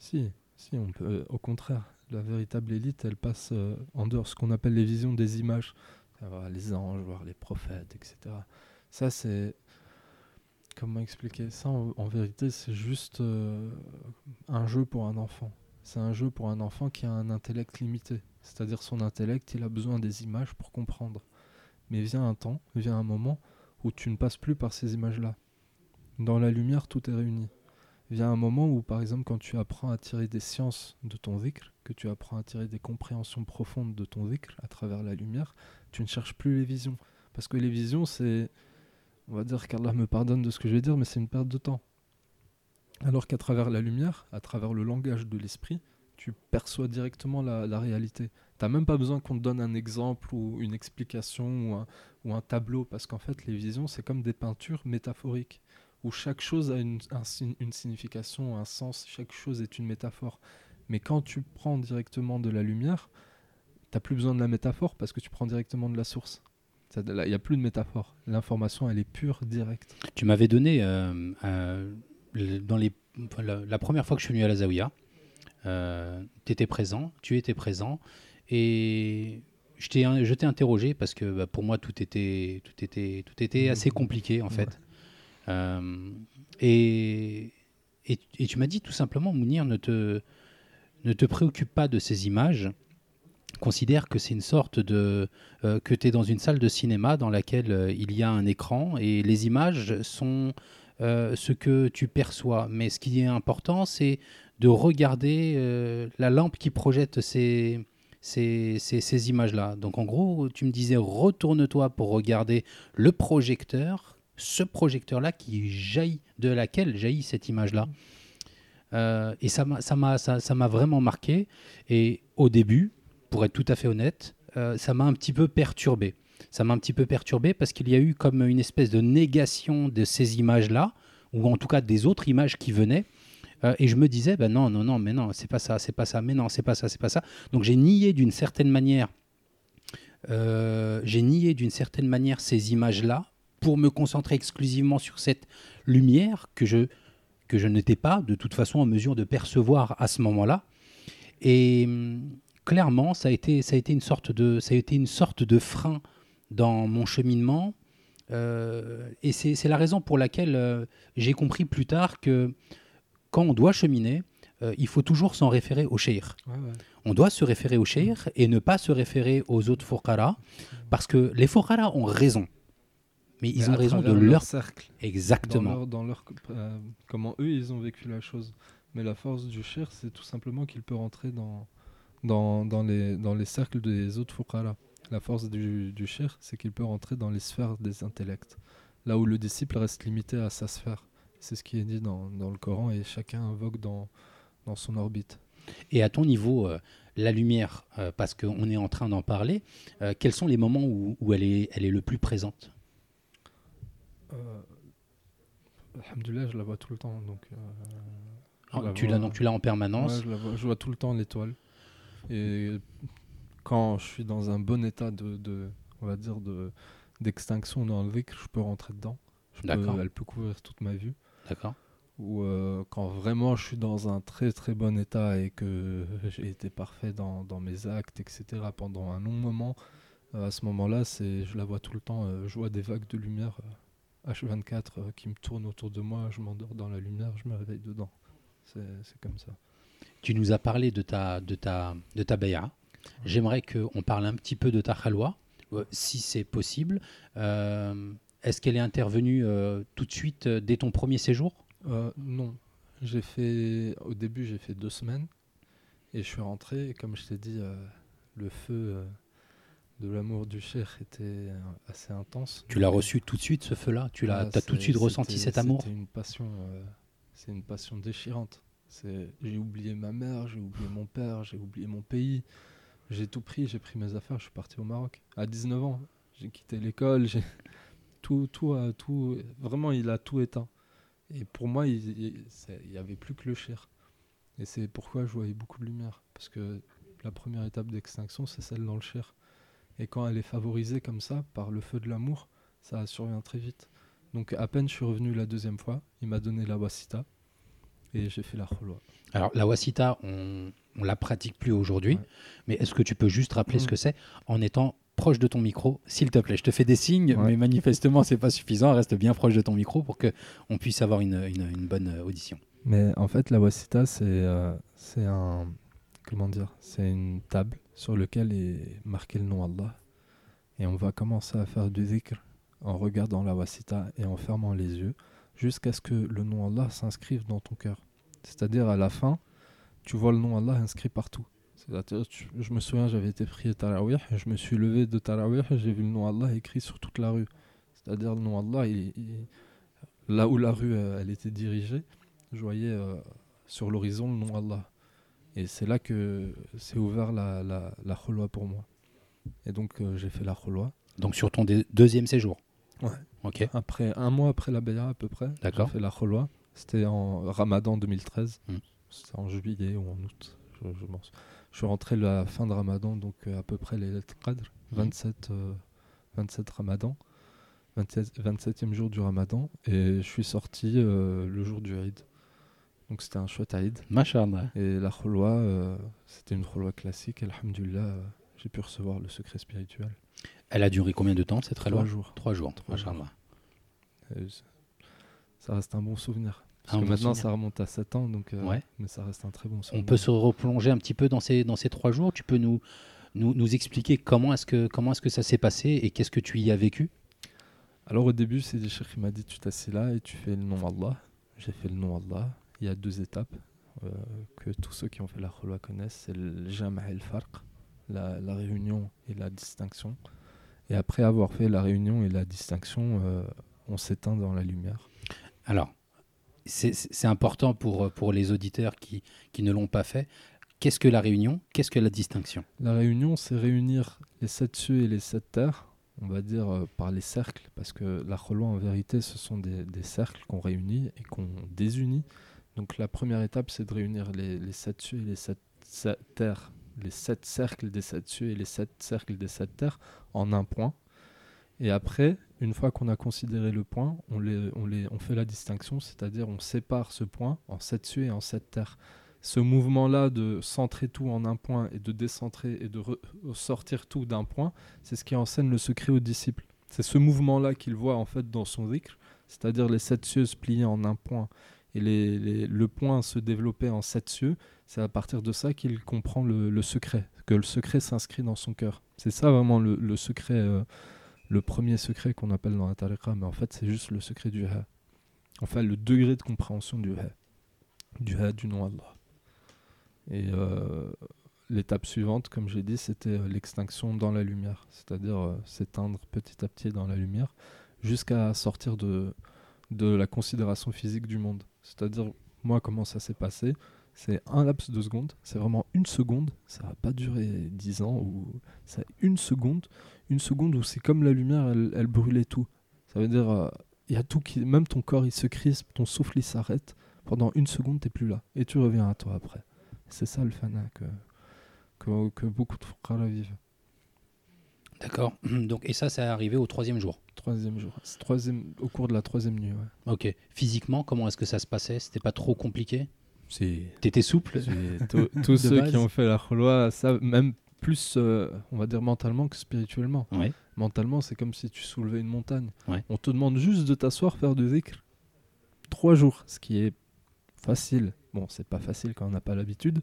Si, si, on peut. au contraire, la véritable élite, elle passe en dehors ce qu'on appelle les visions des images. Voir les anges, voir les prophètes, etc. Ça, c'est. Comment expliquer ça en, vérité, c'est juste euh, un jeu pour un enfant. C'est un jeu pour un enfant qui a un intellect limité. C'est-à-dire son intellect, il a besoin des images pour comprendre. Mais vient un temps, vient un moment où tu ne passes plus par ces images-là. Dans la lumière, tout est réuni. Vient un moment où, par exemple, quand tu apprends à tirer des sciences de ton dhikr, que tu apprends à tirer des compréhensions profondes de ton dhikr à travers la lumière, tu ne cherches plus les visions. Parce que les visions, c'est. On va dire qu'Allah me pardonne de ce que je vais dire, mais c'est une perte de temps. Alors qu'à travers la lumière, à travers le langage de l'esprit, tu perçois directement la, la réalité. T'as même pas besoin qu'on te donne un exemple ou une explication ou un, tableau, parce qu'en fait, les visions, c'est comme des peintures métaphoriques, où chaque chose a une, une signification, un sens, chaque chose est une métaphore. Mais quand tu prends directement de la lumière, t'as plus besoin de la métaphore parce que tu prends directement de la source. Il n'y a plus de métaphore. L'information, elle est pure, directe. Tu m'avais donné, euh, euh, dans les, la, la première fois que je suis venu à la Zawiya, tu étais présent, tu étais présent, et je t'ai je t'ai interrogé parce que bah, pour moi tout était, tout était, tout était Mhm. assez compliqué en fait. Euh, et, et, et tu m'as dit tout simplement, Mounir, ne te, ne te préoccupe pas de ces images. Considère que c'est une sorte de. euh, que tu es dans une salle de cinéma dans laquelle euh, il y a un écran et les images sont euh, ce que tu perçois. Mais ce qui est important, c'est de regarder la lampe qui projette ces, ces, ces- ces images-là. Donc en gros, tu me disais, retourne-toi pour regarder le projecteur, ce projecteur-là qui jaillit, de laquelle jaillit cette image-là. Et ça m'a ça ça- vraiment marqué. Et au début, pour être tout à fait honnête, euh, ça m'a un petit peu perturbé. ça m'a un petit peu perturbé parce qu'il y a eu comme une espèce de négation de ces images-là, ou en tout cas des autres images qui venaient. Euh, et je me disais, ben non, non, non, mais non, c'est pas ça, c'est pas ça, mais non, c'est pas ça, c'est pas ça. Donc j'ai nié d'une certaine manière, euh, j'ai nié d'une certaine manière ces images-là pour me concentrer exclusivement sur cette lumière que je, que je n'étais pas de toute façon en mesure de percevoir à ce moment-là. Et hum, clairement, ça a été, ça a été une sorte de, ça a été une sorte de frein dans mon cheminement. Euh, et c'est la raison pour laquelle euh, j'ai compris plus tard que quand on doit cheminer, euh, il faut toujours s'en référer au. Ouais, ouais. On doit se référer au shayr et ne pas se référer aux autres fuqara, parce que les fuqara ont raison. Mais ils Mais ont raison de leur... cercle. Exactement. Dans leur, dans leur- comment eux ils ont vécu la chose. Mais la force du cher, c'est tout simplement qu'il peut rentrer dans, dans, dans, les, dans les cercles des autres fuqara. La force du, du cher, c'est qu'il peut rentrer dans les sphères des intellects. Là où le disciple reste limité à sa sphère. C'est ce qui est dit dans, dans le Coran et chacun invoque dans, dans son orbite. Et à ton niveau, euh, la lumière, euh, parce qu'on est en train d'en parler, euh, quels sont les moments où, où elle, est, elle est le plus présente? Alhamdoulilah, je la vois tout le temps. Donc, Ah, la tu vois- l'as donc tu l'as en permanence. Ouais, je, la vois, je vois tout le temps l'étoile. Et quand je suis dans un bon état de, de on va dire, de d'extinction dans le dhikr, je peux rentrer dedans. Je peux- D'accord. elle peut couvrir toute ma vue. D'accord. Ou euh, quand vraiment je suis dans un très très bon état et que j'ai été parfait dans, dans mes actes, etc. pendant un long moment, euh, à ce moment-là, c'est, je la vois tout le temps. euh, je vois des vagues de lumière euh, H24 euh, qui me tournent autour de moi. Je m'endors dans la lumière, je me réveille dedans. C'est comme ça. Tu nous as parlé de ta, de ta, de ta bay'a. J'aimerais qu'on parle un petit peu de ta khalwa, euh, si c'est possible. Euh, Est-ce qu'elle est intervenue euh, tout de suite euh, dès ton premier séjour? Non. J'ai fait, au début, j'ai fait deux semaines et je suis rentré. Et comme je t'ai dit, le feu de l'amour du cher était assez intense. Tu l'as reçu tout de suite, ce feu-là? Tu l'as, ah, as tout de c'est- suite ressenti cet amour? C'était une passion, c'est une passion déchirante. J'ai oublié ma mère, j'ai oublié mon père, j'ai oublié mon pays. J'ai tout pris, j'ai pris mes affaires, je suis parti au Maroc à 19 ans. J'ai quitté l'école, j'ai tout, tout, a- tout, vraiment, il a tout éteint. Et pour moi, il il- c'est- il y avait plus que le cher. Et c'est pourquoi je voyais beaucoup de lumière. Parce que la première étape d'extinction, c'est celle dans le cher. Et quand elle est favorisée comme ça, par le feu de l'amour, ça survient très vite. Donc à peine je suis revenu la deuxième fois, il m'a donné la wasita. Et j'ai fait la khulwa. Alors, la wasita, on ne la pratique plus aujourd'hui, Ouais. mais est-ce que tu peux juste rappeler ce Mm. que c'est en étant proche de ton micro, s'il te plaît? Je te fais des signes, Ouais. mais manifestement, c'est pas suffisant. Reste bien proche de ton micro pour que on puisse avoir une, une- une bonne audition. Mais en fait, la wasita, c'est euh, c'est un. Comment dire C'est une table sur laquelle est marqué le nom Allah. Et on va commencer à faire du dhikr en regardant la wasita et en fermant les yeux jusqu'à ce que le nom Allah s'inscrive dans ton cœur. C'est-à-dire à la fin, tu vois le nom Allah inscrit partout. Je me souviens, j'avais été prié Tarawih, je me suis levé de Tarawih, j'ai vu le nom Allah écrit sur toute la rue. C'est-à-dire le nom Allah, là où la rue euh, elle était dirigée, je voyais euh, sur l'horizon le nom Allah. Et c'est là que s'est ouvert la, la, pour moi. Et donc euh, j'ai fait la khulwa. Donc, sur ton deuxième séjour Ouais. Ok. Après un mois après la Bay'a à peu près, D'accord. j'ai fait la khulwa. C'était en Ramadan 2013. Mm. C'était en juillet ou en août. Je, je, je suis rentré la fin de Ramadan, donc euh, à peu près les Qadr, Mm. 27, euh, 27 Ramadan, 27, 27e jour du Ramadan, et je suis sorti euh, le jour du Eid. Donc c'était un chouette Eid. Machallah. Et la khulwa, euh, c'était une khulwa classique. Alhamdulillah, euh, j'ai pu recevoir le secret spirituel. Elle a duré combien de temps cette très Trois jours. Trois jours. Trois jours. C- ça reste un bon souvenir. Parce que maintenant, souvenir. ça remonte à 7 ans, donc, euh, Ouais. mais ça reste un très bon On souvenir. peut se replonger un petit peu dans ces, dans ces trois jours. Tu peux nous, nous, nous expliquer comment est-ce que, comment est-ce que ça s'est passé et qu'est-ce que tu y as vécu? Alors au début, c'est des qui m'a dit tu t'assieds là et tu fais le nom Allah. J'ai fait le nom Allah. Il y a deux étapes euh, que tous ceux qui ont fait la khulwa connaissent. C'est le jama' et le farq, la, la réunion et la distinction. Et après avoir fait la réunion et la distinction, euh, on s'éteint dans la lumière. Alors, c'est- important pour, pour les auditeurs qui, qui ne l'ont pas fait. Qu'est-ce que la réunion? Qu'est-ce que la distinction? La réunion, c'est réunir les sept cieux et les sept terres on va dire, euh, par les cercles, parce que la Kholwa, en vérité, ce sont des, des cercles qu'on réunit et qu'on désunit. Donc la première étape, c'est de réunir les, les sept cieux et les sept, sept terres, les sept cercles des sept cieux et les sept cercles des sept terres en un point. Et après, une fois qu'on a considéré le point, on, les, on, les, on fait la distinction, c'est-à-dire on sépare ce point en sept cieux et en sept terres. Ce mouvement-là de centrer tout en un point et de décentrer et de sortir tout d'un point, c'est ce qui enseigne le secret aux disciples. C'est ce mouvement-là qu'il voit en fait dans son zikr, c'est-à-dire les sept cieux se plier en un point et le point se développer en sept cieux. C'est à partir de ça qu'il comprend le, secret, que le secret s'inscrit dans son cœur. C'est ça vraiment le, secret. Euh, le premier secret qu'on appelle dans la tariqa, mais en fait c'est juste le secret du ha. Enfin le degré de compréhension du ha. Du ha du nom Allah. Et euh, l'étape suivante, comme j'ai dit, c'était l'extinction dans la lumière, c'est-à-dire euh, s'éteindre petit à petit dans la lumière jusqu'à sortir de, de la considération physique du monde. C'est-à-dire, moi, comment ça s'est passé c'est un laps de seconde, c'est vraiment une seconde, ça va pas durer dix ans, ou c'est une seconde, une seconde où c'est comme la lumière, elle, brûlait tout. Ça veut dire, il euh, y a tout qui, même ton corps il se crispe, ton souffle il s'arrête, pendant une seconde t'es plus là, et tu reviens à toi après. C'est ça le fana que, que, que beaucoup de frères vivent. D'accord. Donc, et ça, c'est arrivé au troisième jour Troisième jour. Troisième, au cours de la troisième nuit, ouais. Ok. Physiquement, comment est-ce que ça se passait? C'était pas trop compliqué? C'est... T'étais souple? Tous ceux base. qui ont fait la khulwa, ça, même plus, euh, on va dire, mentalement que spirituellement. Ouais. Mentalement, c'est comme si tu soulevais une montagne. Ouais. On te demande juste de t'asseoir, faire du zikr. Trois jours, ce qui est facile. Bon, c'est pas facile quand on n'a pas l'habitude,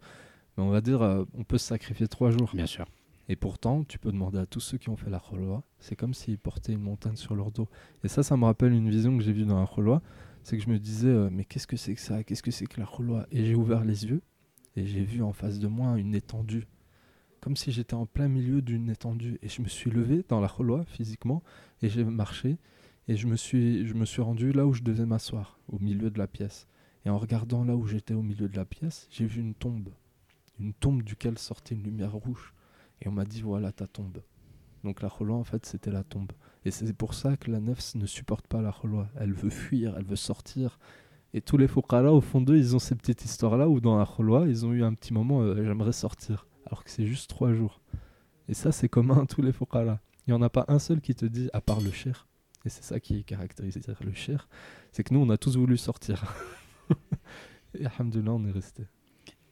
mais on va dire, euh, on peut se sacrifier trois jours. Bien sûr. Et pourtant, tu peux demander à tous ceux qui ont fait la khulwa, c'est comme s'ils portaient une montagne sur leur dos. Et ça, ça me rappelle une vision que j'ai vue dans la khulwa c'est que je me disais, euh, mais qu'est-ce que c'est que ça? Qu'est-ce que c'est que la khulwa Et j'ai ouvert les yeux et j'ai vu en face de moi une étendue, comme si j'étais en plein milieu d'une étendue. Et je me suis levé dans la khulwa physiquement et j'ai marché et je me, suis, je me suis rendu là où je devais m'asseoir, au milieu de la pièce. Et en regardant là où j'étais au milieu de la pièce, j'ai vu une tombe, une tombe duquel sortait une lumière rouge. Et on m'a dit, voilà ta tombe. Donc la khulwa, en fait, c'était la tombe. Et c'est pour ça que la nefs ne supporte pas la khulwa. Elle veut fuir, elle veut sortir. Et tous les fuqara, au fond d'eux, ils ont ces petites histoires-là où dans la khulwa, ils ont eu un petit moment, euh, j'aimerais sortir. Alors que c'est juste trois jours. Et ça, c'est commun à tous les fuqara. Il n'y en a pas un seul qui te dit, à part le cher. Et c'est ça qui caractérise le cher. C'est que nous, on a tous voulu sortir. et alhamdoulilah, on est resté.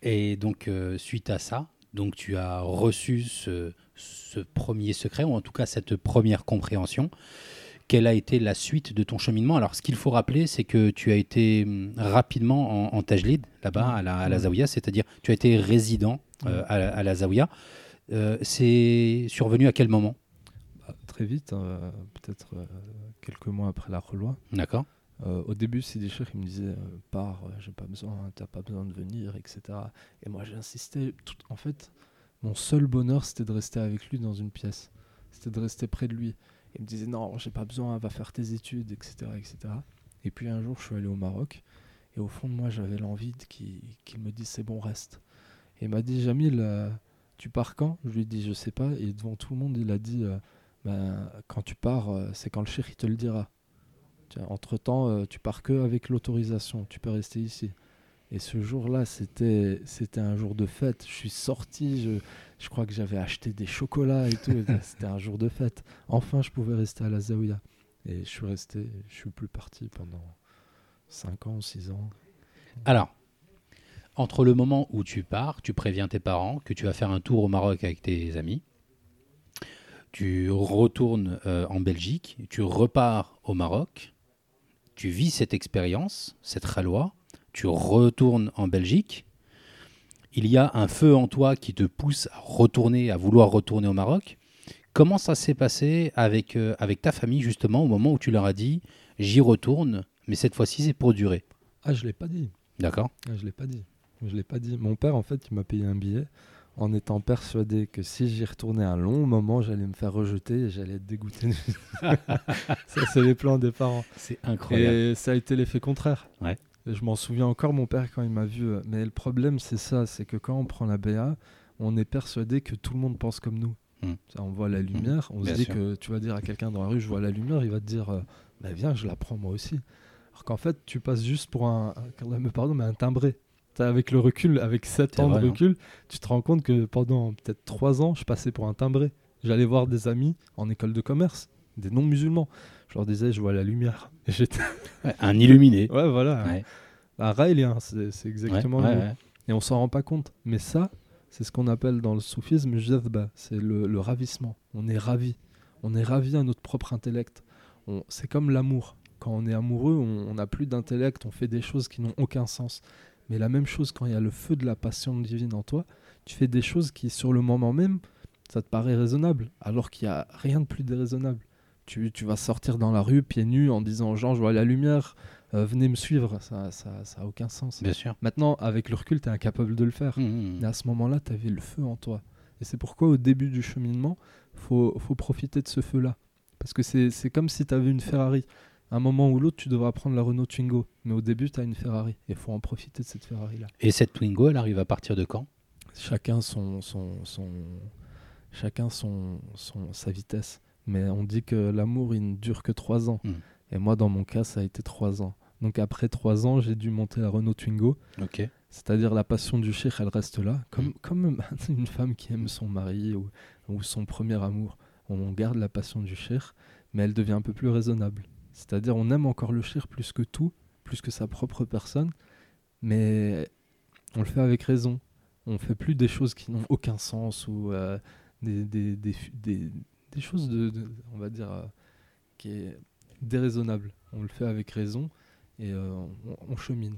Et donc, euh, suite à ça, donc tu as reçu ce, ce, premier secret, ou en tout cas cette première compréhension. Quelle a été la suite de ton cheminement? Alors, ce qu'il faut rappeler, c'est que tu as été hum, rapidement en, en Tajlid, là-bas, à la, à la Zawiya, c'est-à-dire tu as été résident euh, à, à, la Zawiya. Euh, c'est survenu à quel moment? Bah, Très vite, euh, peut-être euh, quelques mois après la reloi. D'accord. Euh, au début, Sidi Cheikh, il me disait euh, pars, j'ai pas besoin, t'as pas besoin de venir, etc. Et moi, j'insistais. En fait, mon seul bonheur, c'était de rester avec lui dans une pièce. C'était de rester près de lui. Il me disait non, j'ai pas besoin, va faire tes études, etc., etc. Et puis un jour, je suis allé au Maroc. Et au fond de moi, j'avais l'envie qu'il qu me dise c'est bon, reste. Et il m'a dit Jamil, euh, tu pars quand? Je lui ai dit je sais pas. Et devant tout le monde, il a dit ben, quand tu pars, c'est quand le il te le dira. Entre temps, euh, tu pars que avec l'autorisation, tu peux rester ici. Et ce jour-là, c'était c'était un jour de fête. Je suis sorti, je, je crois que j'avais acheté des chocolats et tout. c'était un jour de fête. Enfin, je pouvais rester à la Zawiya. Et je suis resté, je suis plus parti pendant 5 ans, 6 ans. Alors, entre le moment où tu pars, tu préviens tes parents que tu vas faire un tour au Maroc avec tes amis, tu retournes euh, en Belgique, tu repars au Maroc, tu vis cette expérience, cette raloi, tu retournes en Belgique, il y a un feu en toi qui te pousse à retourner, à vouloir retourner au Maroc. Comment ça s'est passé avec, euh, avec ta famille, justement, au moment où tu leur as dit j'y retourne, mais cette fois-ci c'est pour durer? Ah, je ne l'ai pas dit. D'accord. Ah, je l'ai pas dit. Je l'ai pas dit. Mon père, en fait, il m'a payé un billet en étant persuadé que si j'y retournais un long moment, j'allais me faire rejeter et j'allais être dégoûté. ça, c'est les plans des parents. C'est incroyable. Et ça a été l'effet contraire. Ouais. Et je m'en souviens encore, mon père, quand il m'a vu. Mais le problème, c'est ça c'est que quand on prend la BA, on est persuadé que tout le monde pense comme nous. Mm. Ça, On voit la lumière, on se dit sûr. que tu vas dire à quelqu'un dans la rue, je vois la lumière, il va te dire, euh, bah, viens, je la prends moi aussi. Alors qu'en fait, tu passes juste pour un, mais un timbré. Avec le recul, avec 7 C'est ans vrai, de hein. recul, tu te rends compte que pendant peut-être 3 ans, je passais pour un timbré. J'allais voir des amis en école de commerce, des non-musulmans. Je leur disais, je vois la lumière. Et j'étais. Ouais, un illuminé. Ouais, voilà. Ouais. Un raélien, c'est c'est exactement Ouais, le. Et on s'en rend pas compte. Mais ça, c'est ce qu'on appelle dans le soufisme jazba, c'est le, le ravissement. On est ravi. On est ravi à notre propre intellect. C'est comme l'amour. Quand on est amoureux, on n'a plus d'intellect, on fait des choses qui n'ont aucun sens. Mais la même chose quand il y a le feu de la passion divine en toi, tu fais des choses qui, sur le moment même, ça te paraît raisonnable, alors qu'il n'y a rien de plus déraisonnable. Tu, tu vas sortir dans la rue pieds nus en disant aux gens, je vois la lumière, euh, venez me suivre. Ça n'a ça, ça a aucun sens. Bien sûr. Maintenant, avec le recul, tu es incapable de le faire. Mhm. Mais à ce moment-là, tu avais le feu en toi. Et c'est pourquoi, au début du cheminement, faut, faut profiter de ce feu-là. Parce que c'est c'est comme si tu avais une Ferrari. À un moment ou l'autre, tu devras prendre la Renault Twingo. Mais au début, tu as une Ferrari. Et il faut en profiter de cette Ferrari-là. Et cette Twingo, elle arrive à partir de quand? Chacun son, son, son, chacun son, son, sa vitesse. Mais on dit que l'amour, il ne dure que trois ans. Mm. Et moi, dans mon cas, ça a été trois ans. Donc après trois ans, j'ai dû monter la Renault Twingo. Ok. C'est-à-dire la passion du cheikh, elle reste là, comme, Mm. comme une femme qui aime son mari ou, ou son premier amour. On garde la passion du cheikh, mais elle devient un peu plus raisonnable. C'est-à-dire on aime encore le cheikh plus que tout, plus que sa propre personne, mais on le fait avec raison. On fait plus des choses qui n'ont aucun sens ou euh, des, choses on va dire, euh, qui est déraisonnable. On le fait avec raison et euh, on, chemine.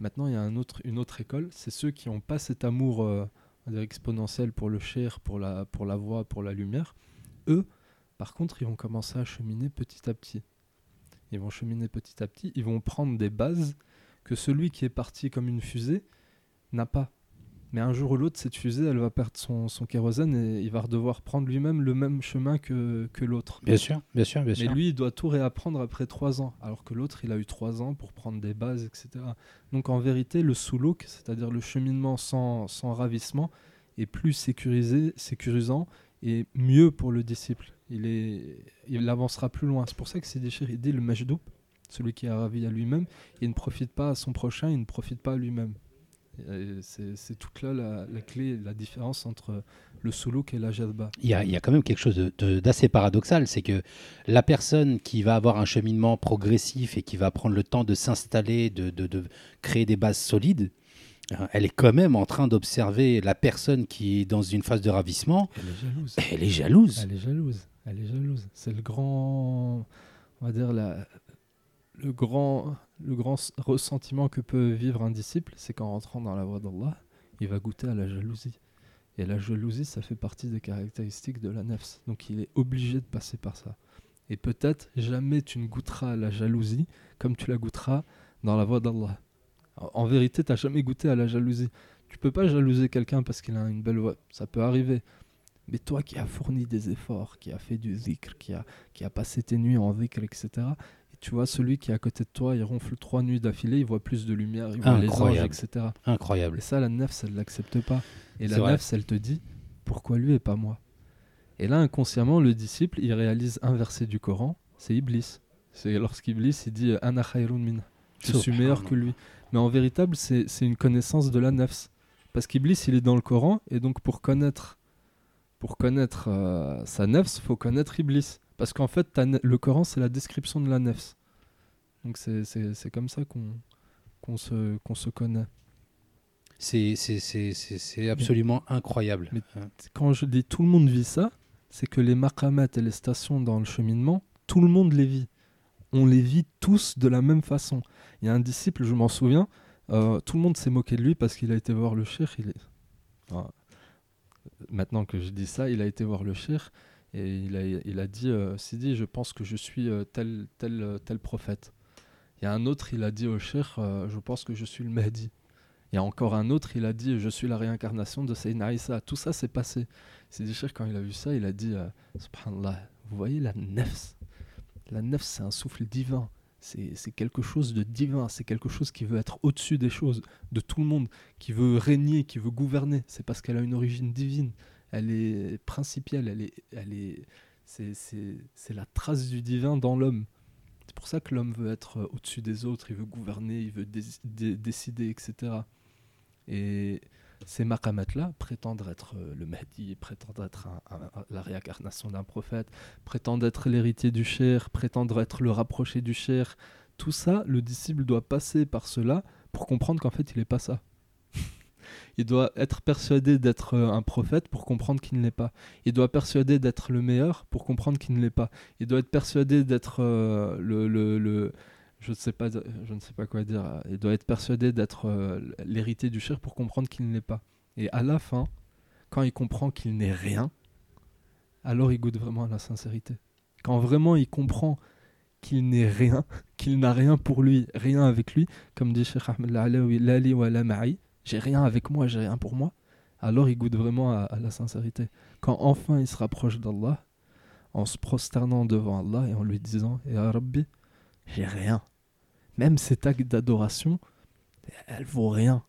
Maintenant, il y a une autre école, c'est ceux qui n'ont pas cet amour exponentiel pour le cher, pour la, pour la voix, pour la lumière. Eux, par contre, ils vont commencer à cheminer petit à petit. Ils vont cheminer petit à petit, ils vont prendre des bases que celui qui est parti comme une fusée n'a pas. Mais un jour ou l'autre, cette fusée, elle va perdre son, son kérosène et il va devoir prendre lui-même le même chemin que, que l'autre. Bien sûr, bien sûr, bien Mais sûr. lui, il doit tout réapprendre après trois ans, alors que l'autre, il a eu trois ans pour prendre des bases, etc. Donc en vérité, le sous-look, c'est-à-dire le cheminement sans, sans ravissement, est plus sécurisé, sécurisant et mieux pour le disciple. Il, est, il avancera plus loin. C'est pour ça que il dit le majdoub, celui qui a ravi à lui-même, il ne profite pas à son prochain, il ne profite pas à lui-même. C'est c'est toute là la, la clé, la différence entre le sous-look et la jazba. Il y, a, il y a quand même quelque chose d'assez paradoxal, c'est que la personne qui va avoir un cheminement progressif et qui va prendre le temps de s'installer, de, de- de créer des bases solides, hein, elle est quand même en train d'observer la personne qui est dans une phase de ravissement. Elle est jalouse. Elle est jalouse. Elle est jalouse. Elle est jalouse. C'est le grand, on va dire le grand, le grand ressentiment que peut vivre un disciple, c'est qu'en rentrant dans la voie d'Allah, il va goûter à la jalousie. Et la jalousie, ça fait partie des caractéristiques de la nefs. Donc il est obligé de passer par ça. Et peut-être jamais tu ne goûteras à la jalousie comme tu la goûteras dans la voie d'Allah. En en vérité, tu n'as jamais goûté à la jalousie. Tu peux pas jalouser quelqu'un parce qu'il a une belle voix. Ça peut arriver. Mais toi qui as fourni des efforts, qui as fait du zikr, qui a, qui a passé tes nuits en zikr, etc. Et tu vois, celui qui est à côté de toi, il ronfle trois nuits d'affilée, il voit plus de lumière, il voit les anges, etc. Incroyable. Et ça, la nefs, elle l'accepte pas. Et la nefs, elle te dit, pourquoi lui et pas moi? Et là, inconsciemment, le disciple, il réalise un verset du Coran, c'est Iblis. C'est lorsqu'Iblis, il dit, Ana min. Je suis meilleur que lui. Mais en véritable, c'est c'est une connaissance de la nefs. Parce qu'Iblis, il est dans le Coran, et donc pour connaître, pour connaître euh, sa nefs, faut connaître Iblis. Parce qu'en fait, le Coran, c'est la description de la nefs. Donc c'est- comme ça qu'on se, se connaît. C'est- absolument incroyable. Mais- Hein. Quand je dis tout le monde vit ça, c'est que les maqamat et les stations dans le cheminement, tout le monde les vit. On les vit tous de la même façon. Il y a un disciple, je m'en souviens, euh, tout le monde s'est moqué de lui parce qu'il a été voir le cheikh. Il est... Enfin, maintenant que je dis ça, il a été voir le cheikh et il a, dit euh, Sidi, je pense que je suis euh, tel, tel, euh, tel prophète. Il y a un autre, il a dit au euh, Je pense que je suis le Mahdi. Il y a encore un autre, il a dit Je suis la réincarnation de Sayyidina Isa. Tout ça s'est passé. Sidi Cheikh, quand il a vu ça, il a dit Subhanallah, vous voyez la nefs? La nefs, c'est un souffle divin. C'est quelque chose de divin. C'est quelque chose qui veut être au-dessus des choses, de tout le monde, qui veut régner, qui veut gouverner. C'est parce qu'elle a une origine divine. elle est principielle, elle est, elle est, c'est la trace du divin dans l'homme. C'est pour ça que l'homme veut être au-dessus des autres, il veut gouverner, il veut décider, etc. Et ces maqamats-là, prétendre être euh, le Mahdi, prétendre être la réincarnation d'un prophète, prétendre être l'héritier du cher, prétendre être le rapproché du cher, tout ça, le disciple doit passer par cela pour comprendre qu'en fait, il n'est pas ça. il doit être persuadé d'être euh, un prophète pour comprendre qu'il ne l'est pas. Il doit persuader d'être le meilleur pour comprendre qu'il ne l'est pas. Il doit être persuadé d'être euh, le, le, je ne sais pas, je ne sais pas quoi dire. Il doit être persuadé d'être euh, l'héritier du cher pour comprendre qu'il ne l'est pas. Et à la fin, quand il comprend qu'il n'est rien, alors il goûte vraiment à la sincérité. Quand vraiment il comprend qu'il n'est rien, qu'il n'a rien pour lui, rien avec lui, comme dit Cheikh Ahmed Lali wa j'ai rien avec moi, j'ai rien pour moi, alors il goûte vraiment à, la sincérité. Quand enfin il se rapproche d'Allah, en se prosternant devant Allah et en lui disant Ya Rabbi, j'ai rien. Même cet acte d'adoration, elle vaut rien.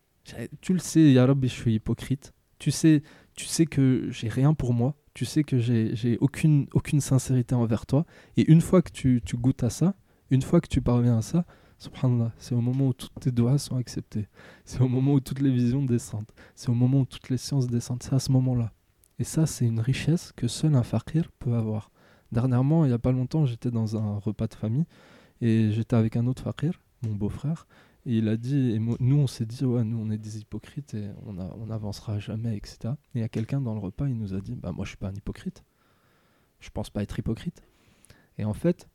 Tu le sais, Ya Rabbi, je suis hypocrite. Tu sais, tu sais que j'ai rien pour moi. Tu sais que j'ai aucune, aucune sincérité envers toi. Et une fois que tu, tu goûtes à ça, une fois que tu parviens à ça, Subhanallah, c'est au moment où toutes tes doigts sont acceptés. C'est au moment où toutes les visions descendent. C'est au moment où toutes les sciences descendent. C'est à ce moment-là. Et ça, c'est une richesse que seul un fakir peut avoir. Dernièrement, il n'y a pas longtemps, j'étais dans un repas de famille et j'étais avec un autre fakir, mon beau-frère. Et il a dit, et nous on s'est dit, nous on est des hypocrites et on n'avancera jamais, etc. Et il y a quelqu'un dans le repas, il nous a dit, bah moi je suis pas un hypocrite. Je pense pas être hypocrite. Et en fait,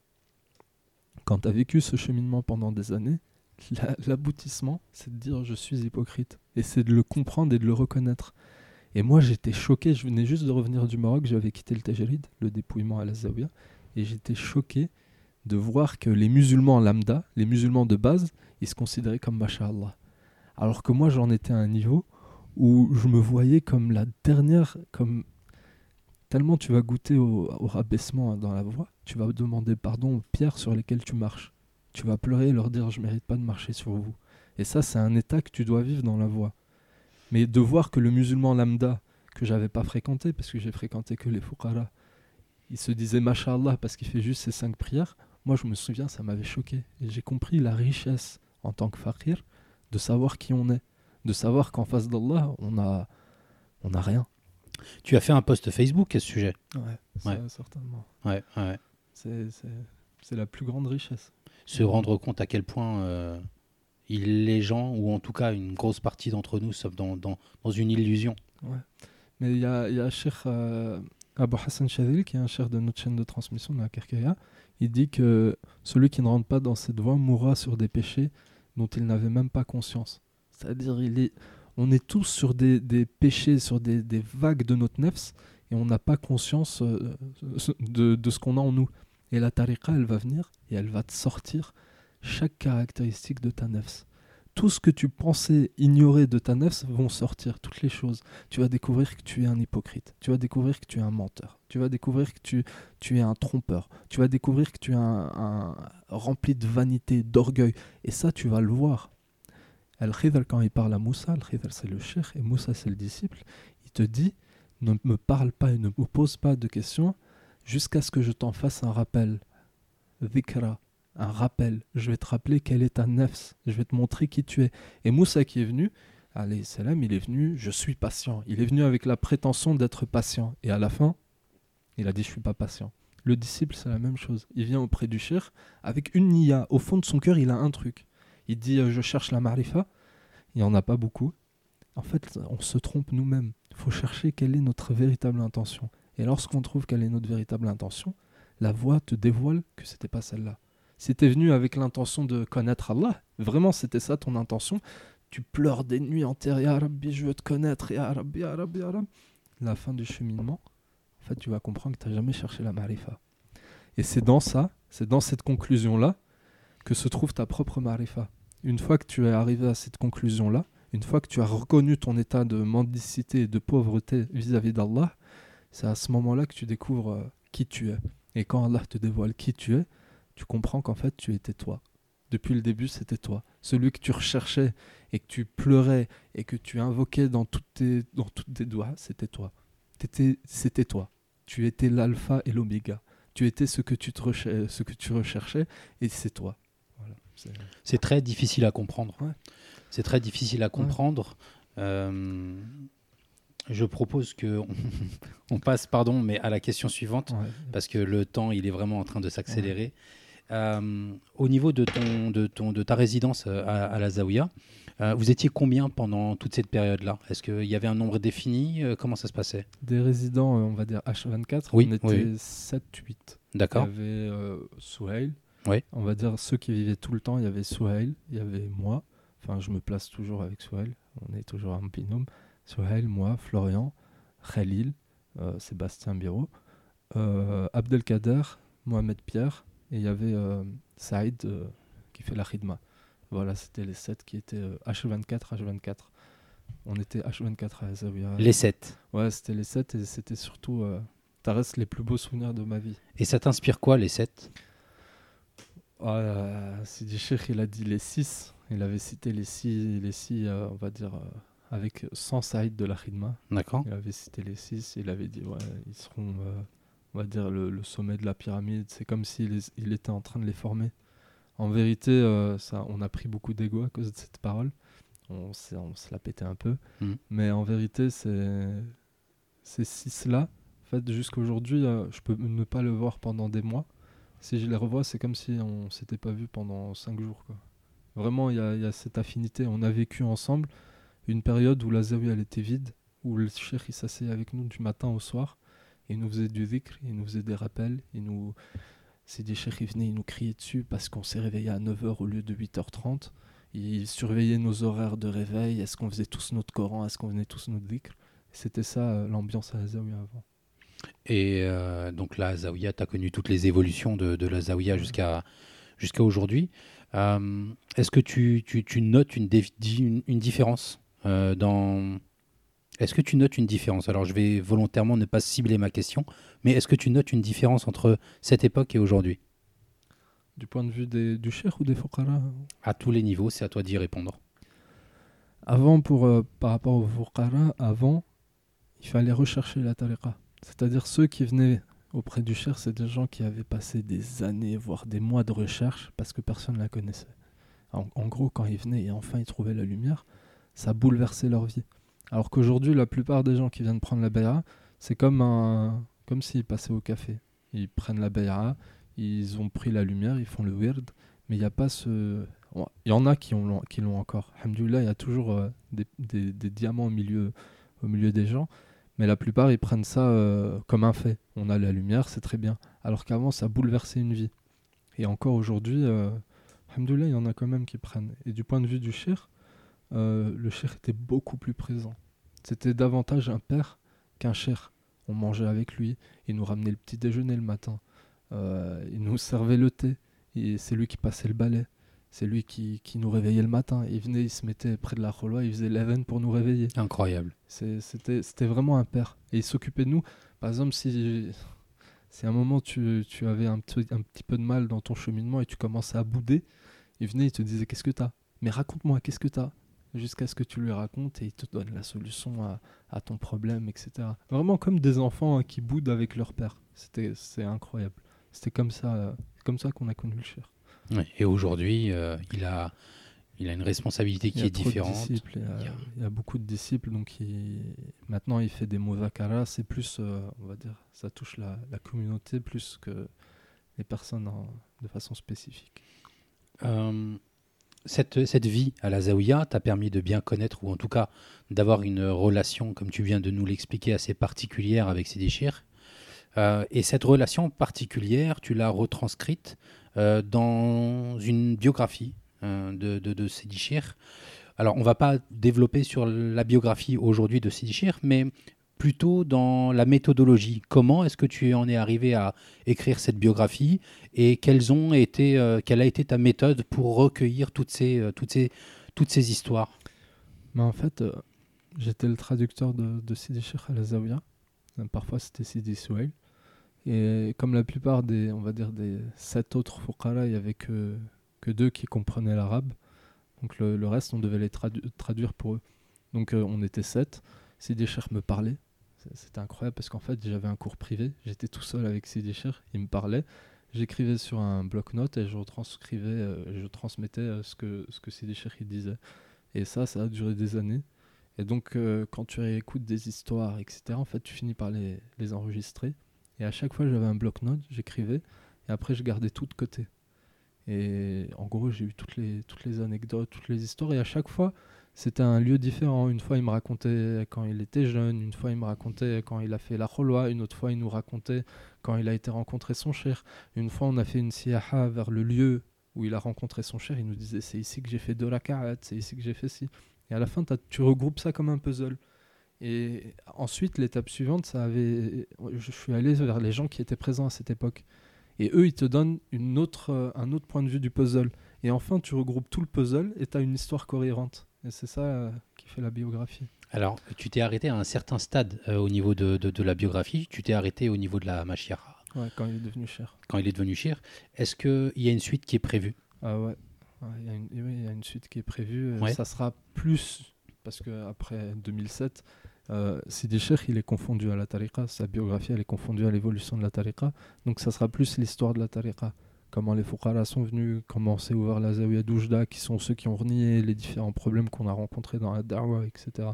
quand tu as vécu ce cheminement pendant des années, l'aboutissement, c'est de dire je suis hypocrite. Et c'est de le comprendre et de le reconnaître. Et moi, j'étais choqué. Je venais juste de revenir du Maroc. J'avais quitté le Tajarid, le dépouillement à la Zawiya. Et j'étais choqué de voir que les musulmans lambda, les musulmans de base, ils se considéraient comme Masha'Allah. Alors que moi, j'en étais à un niveau où je me voyais comme la dernière, comme tellement tu vas goûter au, rabaissement dans la voie, tu vas demander pardon aux pierres sur lesquelles tu marches. Tu vas pleurer et leur dire je mérite pas de marcher sur vous. Et ça, c'est un état que tu dois vivre dans la voie. Mais de voir que le musulman lambda, que j'avais pas fréquenté, parce que j'ai fréquenté que les fuqara, il se disait Masha'Allah parce qu'il fait juste ses cinq prières, moi je me souviens, ça m'avait choqué. Et j'ai compris la richesse en tant que fakir de savoir qui on est, de savoir qu'en face d'Allah, on a, on a rien. Tu as fait un post Facebook à ce sujet. Ouais, certainement. Ouais, ouais. C'est la plus grande richesse. Se rendre compte à quel point euh, il, les gens, ou en tout cas une grosse partie d'entre nous, sommes dans, dans, dans, une illusion. Ouais. Mais il y a, y a Cheikh euh, Abu Hassan Shadil, qui est un cher de notre chaîne de transmission de la Kerkaya. Il dit que celui qui ne rentre pas dans cette voie mourra sur des péchés dont il n'avait même pas conscience. C'est-à-dire, est on est tous sur des, péchés, sur des, vagues de notre nefs, et on n'a pas conscience euh, de, ce qu'on a en nous. Et la tariqa, elle va venir et elle va te sortir chaque caractéristique de ta nefs. Tout ce que tu pensais ignorer de ta nefs vont sortir, toutes les choses. Tu vas découvrir que tu es un hypocrite, tu vas découvrir que tu es un menteur, tu vas découvrir que tu, es un trompeur, tu vas découvrir que tu es un rempli de vanité, d'orgueil. Et ça, tu vas le voir Al-Khidr, quand il parle à Moussa, Al-Khidr c'est le cheikh et Moussa c'est le disciple, il te dit ne me parle pas et ne me pose pas de questions jusqu'à ce que je t'en fasse un rappel. Vikra, un rappel. Je vais te rappeler quelle est ta nefs. Je vais te montrer qui tu es. Et Moussa qui est venu, salam, il est venu, je suis patient. Il est venu avec la prétention d'être patient. Et à la fin, il a dit, je suis pas patient. Le disciple, c'est la même chose. Il vient auprès du cheikh avec une niya. Au fond de son cœur, il a un truc il dit euh, je cherche la marifa, il n'y en a pas beaucoup. En fait, on se trompe nous-mêmes. Il faut chercher quelle est notre véritable intention. Et lorsqu'on trouve quelle est notre véritable intention, la voix te dévoile que c'était pas celle-là. Es venu avec l'intention de connaître Allah, vraiment c'était ça ton intention, tu pleures des nuits entières, Ya Rabbi, je veux te connaître, Ya Rabbi, Ya Rabbi, Ya Rabbi. La fin du cheminement, en fait, tu vas comprendre que tu n'as jamais cherché la marifa. Et c'est dans ça, c'est dans cette conclusion-là, que se trouve ta propre marifa. Une fois que tu es arrivé à cette conclusion-là, une fois que tu as reconnu ton état de mendicité et de pauvreté vis-à-vis d'Allah, c'est à ce moment-là que tu découvres euh, qui tu es. Et quand Allah te dévoile qui tu es, tu comprends qu'en fait tu étais toi. Depuis le début, c'était toi. Celui que tu recherchais et que tu pleurais et que tu invoquais dans toutes tes, dans toutes tes doigts, c'était toi. c'était toi. Tu étais l'alpha et l'oméga. Tu étais ce que tu, te recher- ce que tu recherchais et c'est toi. Voilà. C'est- très difficile à comprendre. Ouais. C'est très difficile à comprendre. Euh, je propose que on, on passe, pardon, mais à la question suivante ouais. parce que le temps il est vraiment en train de s'accélérer. Au niveau de ton, de ton, de ta résidence euh, à, à la Zaouia, euh, vous étiez combien pendant toute cette période-là? Est-ce qu'il y avait un nombre défini? Euh, Comment ça se passait? Des résidents, euh, on va dire H24, Oui, on était oui. 7-8. Il y D'accord. avait euh, Souhail. Oui. On va dire ceux qui vivaient tout le temps, il y avait Souhail, il y avait moi. Enfin, je me place toujours avec Souhail. On est toujours un binôme. Souhail, moi, Florian, Khalil, euh, Sébastien Biro, euh, Abdelkader, Mohamed Pierre. Et il y avait euh, Saïd euh, qui fait la Khidma. Voilà, c'était les 7 qui étaient euh, H24, H24. On était H24 à Zawiya. Les 7. Ouais, c'était les 7 et c'était surtout. Euh, ça reste les plus beaux souvenirs de ma vie. Et ça t'inspire quoi, les 7 Ah, euh, Sidi Cheikh, il a dit les 6. Il avait cité les 6, les six euh, on va dire, avec sans Saïd de la Khidma. D'accord. Il avait cité les 6 il avait dit, ouais, ils seront, on va dire, le, le sommet de la pyramide. C'est comme s'il il était en train de les former. En vérité, euh, ça, on a pris beaucoup d'ego à cause de cette parole. On, se l'a pété un peu. Mhm. Mais en vérité, c'est ces six-là, en fait, jusqu'à aujourd'hui, euh, je peux ne pas le voir pendant des mois. Si je les revois, c'est comme si on s'était pas vu pendant cinq jours. Quoi. Vraiment, il y, a- il y a cette affinité. On a vécu ensemble une période où la elle était vide, où le il s'asseyait avec nous du matin au soir. Il nous faisait du dhikr, il nous faisait des rappels. Nous... Sidi Cheikh il venait, il nous criait dessus parce qu'on s'est réveillé à 9h au lieu de 8h30. Il surveillait nos horaires de réveil. Est-ce qu'on faisait tous notre Coran Est-ce qu'on faisait tous notre dhikr C'était ça euh, l'ambiance à la zawiya avant. Et euh, donc la Zawiya, tu as connu toutes les évolutions de, de la Zawiya jusqu'à jusqu'à aujourd'hui. Euh, Est-ce que tu, tu- tu notes une, une, une différence euh, dans... Est-ce que tu notes une différence? Alors je vais volontairement ne pas cibler ma question, mais est-ce que tu notes une différence entre cette époque et aujourd'hui? Du point de vue des, du cheikh ou des fuqara À tous les niveaux, c'est à toi d'y répondre. Avant, pour, euh, par rapport aux fuqara, avant, il fallait rechercher la tariqa. C'est-à-dire ceux qui venaient auprès du cheikh, c'est des gens qui avaient passé des années, voire des mois de recherche parce que personne ne la connaissait. En, en gros, quand ils venaient et enfin ils trouvaient la lumière, ça bouleversait leur vie. Alors qu'aujourd'hui, la plupart des gens qui viennent prendre la bay'a, c'est comme, un, comme s'ils passaient au café. Ils prennent la bay'a, ils ont pris la lumière, ils font le wird, mais il n'y a pas ce... Il y en a qui l'ont qui l'ont encore. Alhamdoulilah, il y a toujours euh, des, diamants au milieu, au milieu des gens, mais la plupart, ils prennent ça euh, comme un fait. On a la lumière, c'est très bien. Alors qu'avant, ça bouleversait une vie. Et encore aujourd'hui, euh, il y en a quand même qui prennent. Et du point de vue du shir, euh, le shir était beaucoup plus présent. C'était davantage un père qu'un shir. On mangeait avec lui, il nous ramenait le petit déjeuner le matin, Euh, il nous servait le thé, et c'est lui qui passait le balai. C'est lui qui, qui nous réveillait le matin. Il venait, il se mettait près de la cholwa, il faisait l'even pour nous réveiller. Incroyable. C'était c'était vraiment un père. Et il s'occupait de nous. Par exemple, si, si à un moment tu, tu avais un petit, un petit peu de mal dans ton cheminement et tu commençais à bouder, il venait, il te disait Qu'est-ce que t'as? Mais raconte-moi, qu'est-ce que t'as? Jusqu'à ce que tu lui racontes et il te donne la solution à, à ton problème, etc. Vraiment comme des enfants hein, qui boudent avec leur père. C'était C'est incroyable. C'était comme ça, euh, comme ça qu'on a connu le cher. Ouais. Et aujourd'hui, euh, il, a, il a une responsabilité qui est différente. il, y a, Il y a- il y a beaucoup de disciples, donc il- maintenant il fait des muzakara, c'est plus, euh, on va dire, ça touche la, la communauté plus que les personnes en- de façon spécifique. Euh, cette, cette vie à la Zawiya t'a permis de bien connaître, ou en tout cas d'avoir une relation, comme tu viens de nous l'expliquer, assez particulière avec Chir. Euh, et cette relation particulière, tu l'as retranscrite euh, dans une biographie euh, de, de, de. Alors, on va pas développer sur la biographie aujourd'hui de Sidi Chir, mais plutôt dans la méthodologie. Comment est-ce que tu en es arrivé à écrire cette biographie et quelles ont été, euh, quelle a été ta méthode pour recueillir toutes ces, euh, toutes ces, toutes ces histoires? Mais en fait, euh, j'étais le traducteur de, de Sidi Sheikh à la Zawiya. Euh, Parfois c'était Sidi Souhail. Et comme la plupart des, on va dire, des sept autres fuqara, il n'y avait que, deux qui comprenaient l'arabe. Donc le, reste, on devait les tradu- traduire pour eux. Donc on était sept. Sidi Sheikh me parlait. C'était incroyable parce qu'en fait, j'avais un cours privé. J'étais tout seul avec Sidi Cher. Il me parlait. J'écrivais sur un bloc-notes et je retranscrivais, euh, je transmettais euh, ce que, ce que disait. Et ça, ça a duré des années. Et donc, euh, quand tu écoutes des histoires, etc., en fait, tu finis par les, les enregistrer. Et à chaque fois, j'avais un bloc-notes, j'écrivais. Et après, je gardais tout de côté. Et en gros, j'ai eu toutes les, toutes les anecdotes, toutes les histoires. Et à chaque fois, c'était un lieu différent. Une fois, il me racontait quand il était jeune. Une fois, il me racontait quand il a fait la cholwa. Une autre fois, il nous racontait quand il a été rencontrer son cher. Une fois, on a fait une siyaha vers le lieu où il a rencontré son cher. Il nous disait c'est ici que j'ai fait de la karat, c'est ici que j'ai fait ci. Et à la fin, tu regroupes ça comme un puzzle. Et ensuite, l'étape suivante, ça avait. Je suis allé vers les gens qui étaient présents à cette époque. Et eux, ils te donnent une autre, un autre point de vue du puzzle. Et enfin, tu regroupes tout le puzzle et tu as une histoire cohérente. Et c'est ça euh, qui fait la biographie. Alors, tu t'es arrêté à un certain stade euh, au niveau de, de, la biographie. Tu t'es arrêté au niveau de la machira. Ouais, quand il est devenu cher. Quand il est devenu cher. Est-ce qu'il y a une suite qui est prévue? Ah ouais. Il y, oui, y, a une suite qui est prévue. Ça sera plus, parce qu'après 2007, euh, Sidi Sheikh, il est confondu à la tariqa. Sa biographie, elle est confondue à l'évolution de la tariqa. Donc ça sera plus l'histoire de la tariqa comment les Fouqara sont venus, comment s'est ouvert la Zawiya d'Oujda, qui sont ceux qui ont renié les différents problèmes qu'on a rencontrés dans la Darwa, etc.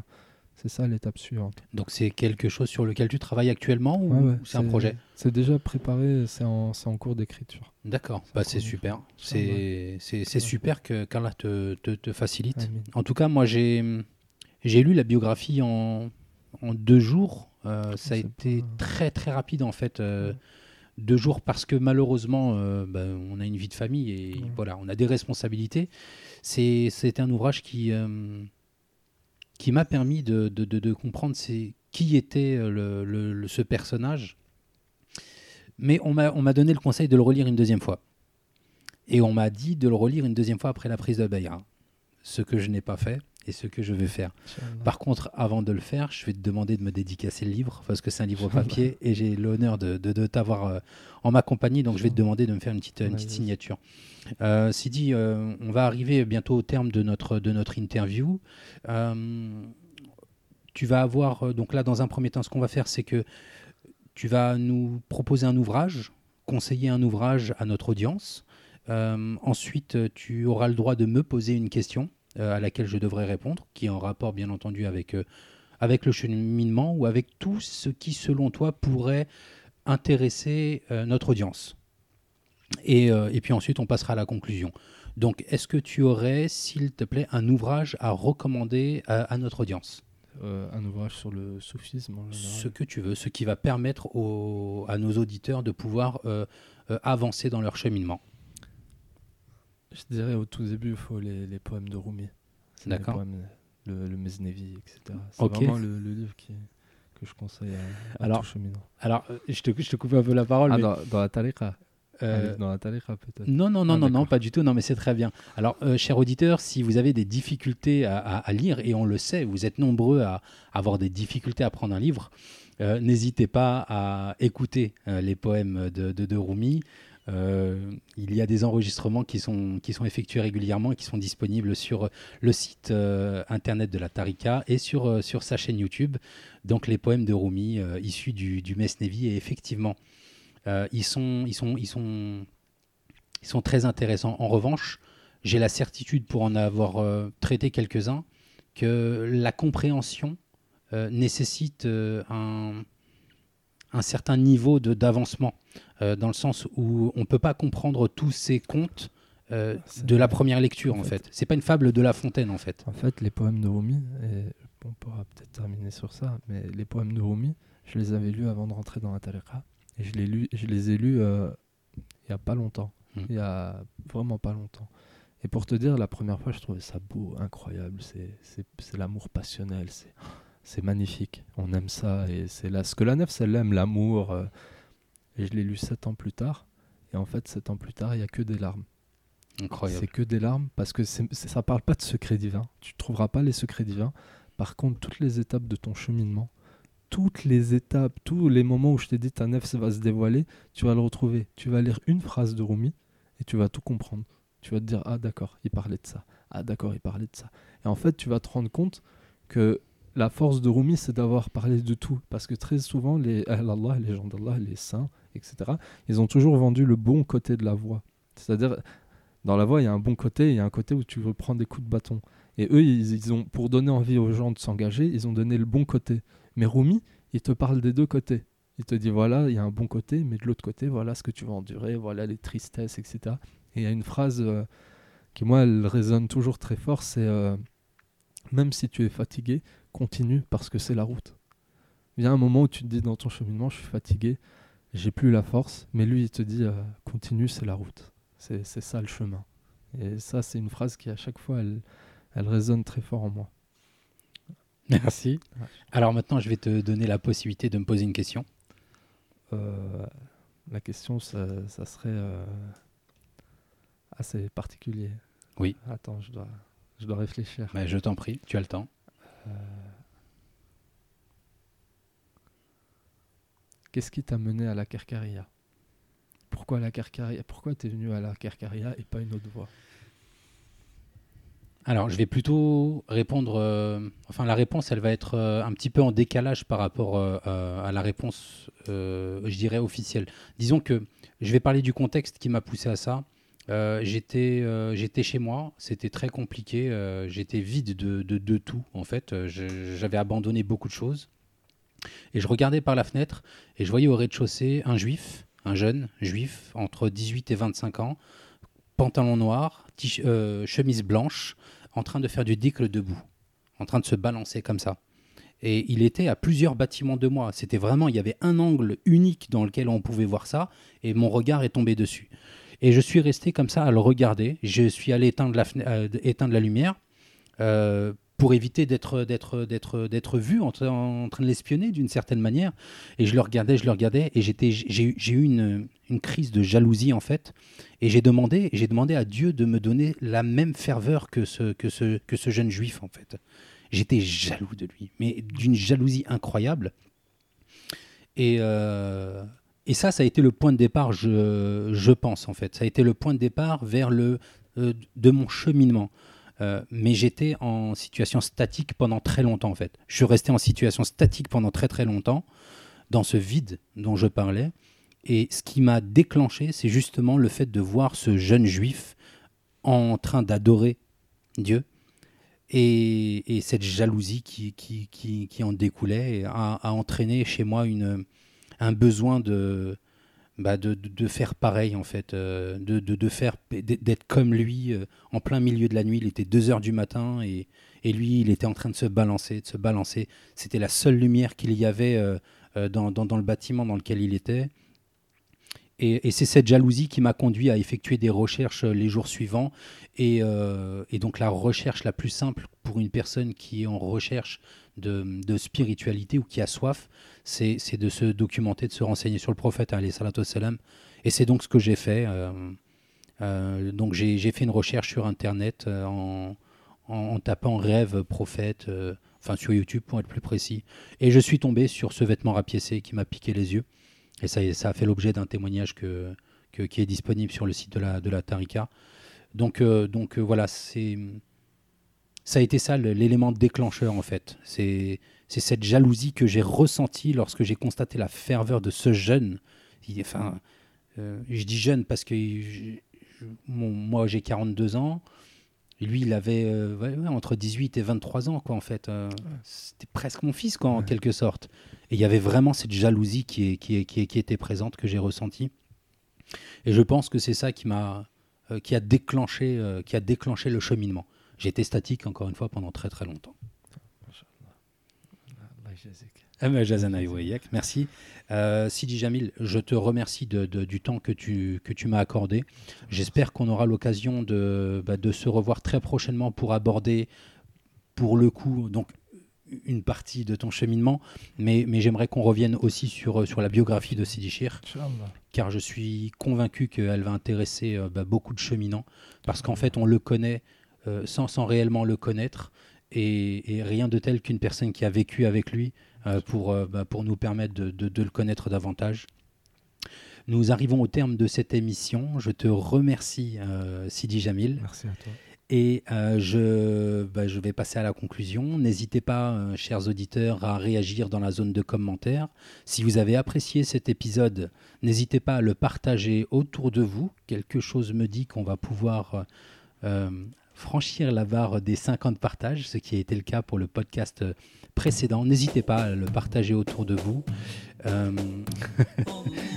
C'est ça l'étape suivante. Donc c'est quelque chose sur lequel tu travailles actuellement ou c'est un projet? C'est déjà préparé, c'est en, en, cours d'écriture. D'accord, bah, c'est super. C'est super que qu'Allah te, te, te, facilite. En tout cas, moi j'ai lu la biographie en, en deux jours. Euh, ça a été très très rapide en fait. Euh, deux jours parce que malheureusement, euh, ben, on a une vie de famille et voilà, on a des responsabilités. C'est un ouvrage qui, euh, qui m'a permis de, de, de, comprendre qui était le, le, ce personnage. Mais on m'a donné le conseil de le relire une deuxième fois. Et on m'a dit de le relire une deuxième fois après la prise de Bayra. Ce que je n'ai pas fait et ce que je vais faire. Par contre, avant de le faire, je vais te demander de me dédicacer le livre parce que c'est un livre papier et j'ai l'honneur de, de, t'avoir euh, en ma compagnie. Donc, je vais te demander de me faire une petite, une petite signature. Euh, Sidi, euh, on va arriver bientôt au terme de notre, de notre interview. Euh, tu vas avoir, donc là, dans un premier temps, ce qu'on va faire, c'est que tu vas nous proposer un ouvrage, conseiller un ouvrage à notre audience. ensuite, tu auras le droit de me poser une question à laquelle je devrais répondre, qui est en rapport bien entendu avec, euh, avec le cheminement ou avec tout ce qui, selon toi, pourrait intéresser euh, notre audience. Et, et, puis ensuite, on passera à la conclusion. Donc, est-ce que tu aurais, s'il te plaît, un ouvrage à recommander à, notre audience? Un ouvrage sur le soufisme Ce que tu veux, ce qui va permettre à nos auditeurs de pouvoir avancer dans leur cheminement. Je dirais au tout début, il faut les, les, poèmes de Rumi. D'accord. Le, le Mesnevi, etc. C'est vraiment le, le, livre qui, que je conseille à, alors, tout cheminant. Alors, euh, je te, je te coupe un peu la parole. Ah, mais... dans, dans, la tariqa euh... Dans la tariqa, peut-être. Non, non, non, ah, non, non, pas du tout. Non, mais c'est très bien. Alors, euh, chers auditeurs, si vous avez des difficultés à, à, à, lire, et on le sait, vous êtes nombreux à avoir des difficultés à prendre un livre, euh, n'hésitez pas à écouter euh, les poèmes de, de, de Rumi. Euh, il y a des enregistrements qui sont, qui sont effectués régulièrement et qui sont disponibles sur le site euh, internet de la Tarika et sur, euh, sur sa chaîne YouTube. Donc les poèmes de Rumi issus du, du Mesnevi et effectivement, ils, sont, ils, sont, ils, sont, ils sont très intéressants. En revanche, j'ai la certitude pour en avoir traité quelques-uns que la compréhension nécessite un un certain niveau d'avancement, euh, dans le sens où on ne peut pas comprendre tous ces contes euh, de la première lecture, en, fait. C'est pas une fable de La Fontaine, en fait. En fait, les poèmes de Rumi, et on pourra peut-être terminer sur ça, mais les poèmes de Rumi, je les avais lus avant de rentrer dans la tariqa, et je les, lu, je les ai lus euh, il n'y a pas longtemps. Hmm. Il y a vraiment pas longtemps. Et pour te dire, la première fois, je trouvais ça beau, incroyable. C'est l'amour passionnel. C'est c'est magnifique. On aime ça. Et c'est là ce que la nef, elle aime, l'amour. Euh, et je l'ai lu sept ans plus tard. Et en fait, sept ans plus tard, il n'y a que des larmes. Incroyable. C'est que des larmes parce que ça ne parle pas de secrets divins. Tu ne trouveras pas les secrets divins. Par contre, toutes les étapes de ton cheminement, toutes les étapes, tous les moments où je t'ai dit ta nef va se dévoiler, tu vas le retrouver. Tu vas lire une phrase de Rumi et tu vas tout comprendre. Tu vas te dire, ah d'accord, il parlait de ça. Ah d'accord, il parlait de ça. Et en fait, tu vas te rendre compte que la force de Rumi, c'est d'avoir parlé de tout. Parce que très souvent, les Allah, les gens d'Allah, les saints, etc., ils ont toujours vendu le bon côté de la voie. C'est-à-dire, dans la voie, il y a un bon côté, il y a un côté où tu veux prendre des coups de bâton. Et eux, ils, ont, pour donner envie aux gens de s'engager, ils ont donné le bon côté. Mais Rumi, il te parle des deux côtés. Il te dit, voilà, il y a un bon côté, mais de l'autre côté, voilà ce que tu vas endurer, voilà les tristesses, etc. Et il y a une phrase euh, qui, moi, elle résonne toujours très fort, c'est... Euh, même si tu es fatigué, continue parce que c'est la route. Il y a un moment où tu te dis dans ton cheminement, je suis fatigué, j'ai plus la force, mais lui, il te dit, euh, continue, c'est la route. C'est ça le chemin. Et ça, c'est une phrase qui, à chaque fois, elle, elle résonne très fort en moi. Merci. Alors maintenant, je vais te donner la possibilité de me poser une question. Euh, la question, ça, serait euh, assez particulier. Oui. Attends, je dois, je dois réfléchir. Mais je t'en prie, tu as le temps. Euh, qu'est-ce qui t'a mené à la Kerkaria Pourquoi la Kerkaria Pourquoi tu es venu à la Kerkaria et pas une autre voie? Alors, je vais plutôt répondre. Euh, enfin, la réponse, elle va être euh, un petit peu en décalage par rapport à la réponse, je dirais, officielle. Disons que je vais parler du contexte qui m'a poussé à ça. Euh, j'étais, euh, j'étais chez moi, c'était très compliqué, euh, j'étais vide de, de, tout en fait, j'avais abandonné beaucoup de choses. Et je regardais par la fenêtre et je voyais au rez-de-chaussée un juif, un jeune juif entre 18 et 25 ans, pantalon noir, chemise blanche, en train de faire du dicle debout, en train de se balancer comme ça. Et il était à plusieurs bâtiments de moi. C'était vraiment, il y avait un angle unique dans lequel on pouvait voir ça, et mon regard est tombé dessus. Et je suis resté comme ça à le regarder. Je suis allé éteindre la, euh, lumière euh, pour éviter d'être, vu en, train de l'espionner d'une certaine manière. Et je le regardais, je le regardais, et j'ai, eu une, crise de jalousie en fait. Et j'ai demandé, j'ai demandé à Dieu de me donner la même ferveur que ce, que ce, que ce jeune juif en fait. J'étais jaloux de lui, mais d'une jalousie incroyable. Et, euh, et ça, ça a été le point de départ, je, pense, en fait. Ça a été le point de départ vers le, euh, de mon cheminement. Euh, mais j'étais en situation statique pendant très longtemps, en fait. Je suis resté en situation statique pendant très très longtemps, dans ce vide dont je parlais. Et ce qui m'a déclenché, c'est justement le fait de voir ce jeune juif en train d'adorer Dieu. Et, et, cette jalousie qui, qui, qui, en découlait a, entraîné chez moi une, un besoin de, bah de, faire pareil en fait, euh, de, de, faire d'être comme lui euh, en plein milieu de la nuit. Il était 2 heures du matin et, lui, il était en train de se balancer, de se balancer. C'était la seule lumière qu'il y avait euh, dans, le bâtiment dans lequel il était. Et, c'est cette jalousie qui m'a conduit à effectuer des recherches les jours suivants. Et, et, donc la recherche la plus simple pour une personne qui est en recherche de, spiritualité ou qui a soif, c'est de se documenter, de se renseigner sur le prophète, salam. Et c'est donc ce que j'ai fait. Euh, euh, donc j'ai fait une recherche sur Internet euh, en, tapant rêve prophète, enfin sur YouTube pour être plus précis. Et je suis tombé sur ce vêtement rapiécé qui m'a piqué les yeux. Et ça, ça a fait l'objet d'un témoignage que, qui est disponible sur le site de la, de la Tarika. Donc, donc voilà, c'est ça a été ça l'élément déclencheur en fait. C'est cette jalousie que j'ai ressentie lorsque j'ai constaté la ferveur de ce jeune. Enfin, euh, je dis jeune parce que moi j'ai 42 ans. lui, il avait euh, entre 18 et 23 ans, quoi, en fait. Euh, c'était presque mon fils, quoi, en quelque sorte. Et il y avait vraiment cette jalousie qui, est, qui, est, qui, qui était présente, que j'ai ressentie. Et je pense que c'est ça qui m'a, qui a déclenché, qui a déclenché le cheminement. J'étais statique, encore une fois, pendant très très longtemps. Ah, Merci. Euh, Sidi Jamil, je te remercie de, du temps que tu, que tu m'as accordé. J'espère qu'on aura l'occasion de, bah, de se revoir très prochainement pour aborder, pour le coup, donc une partie de ton cheminement, mais, mais j'aimerais qu'on revienne aussi sur, sur la biographie de Sidi Shir, car je suis convaincu qu'elle va intéresser euh, bah, beaucoup de cheminants, parce qu'en fait, on le connaît euh, sans, sans réellement le connaître, et, et rien de tel qu'une personne qui a vécu avec lui euh, pour, euh, bah, pour nous permettre de, de, le connaître davantage. Nous arrivons au terme de cette émission. Je te remercie, euh, Sidi Jamil. Merci à toi. Et euh, je, bah, je vais passer à la conclusion. N'hésitez pas, euh, chers auditeurs, à réagir dans la zone de commentaires. Si vous avez apprécié cet épisode, n'hésitez pas à le partager autour de vous. Quelque chose me dit qu'on va pouvoir euh, franchir la barre des 50 partages, ce qui a été le cas pour le podcast précédent. N'hésitez pas à le partager autour de vous.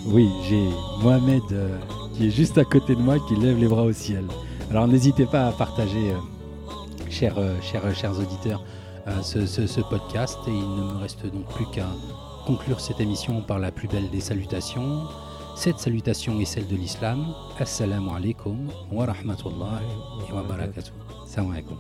oui, j'ai Mohamed qui est juste à côté de moi qui lève les bras au ciel. Alors n'hésitez pas à partager, euh, chers, euh, chers, chers auditeurs, euh, ce, podcast. Et il ne me reste donc plus qu'à conclure cette émission par la plus belle des salutations. Cette salutation est celle de l'islam. Assalamu alaikum wa rahmatullahi wa barakatuh. Alaikum.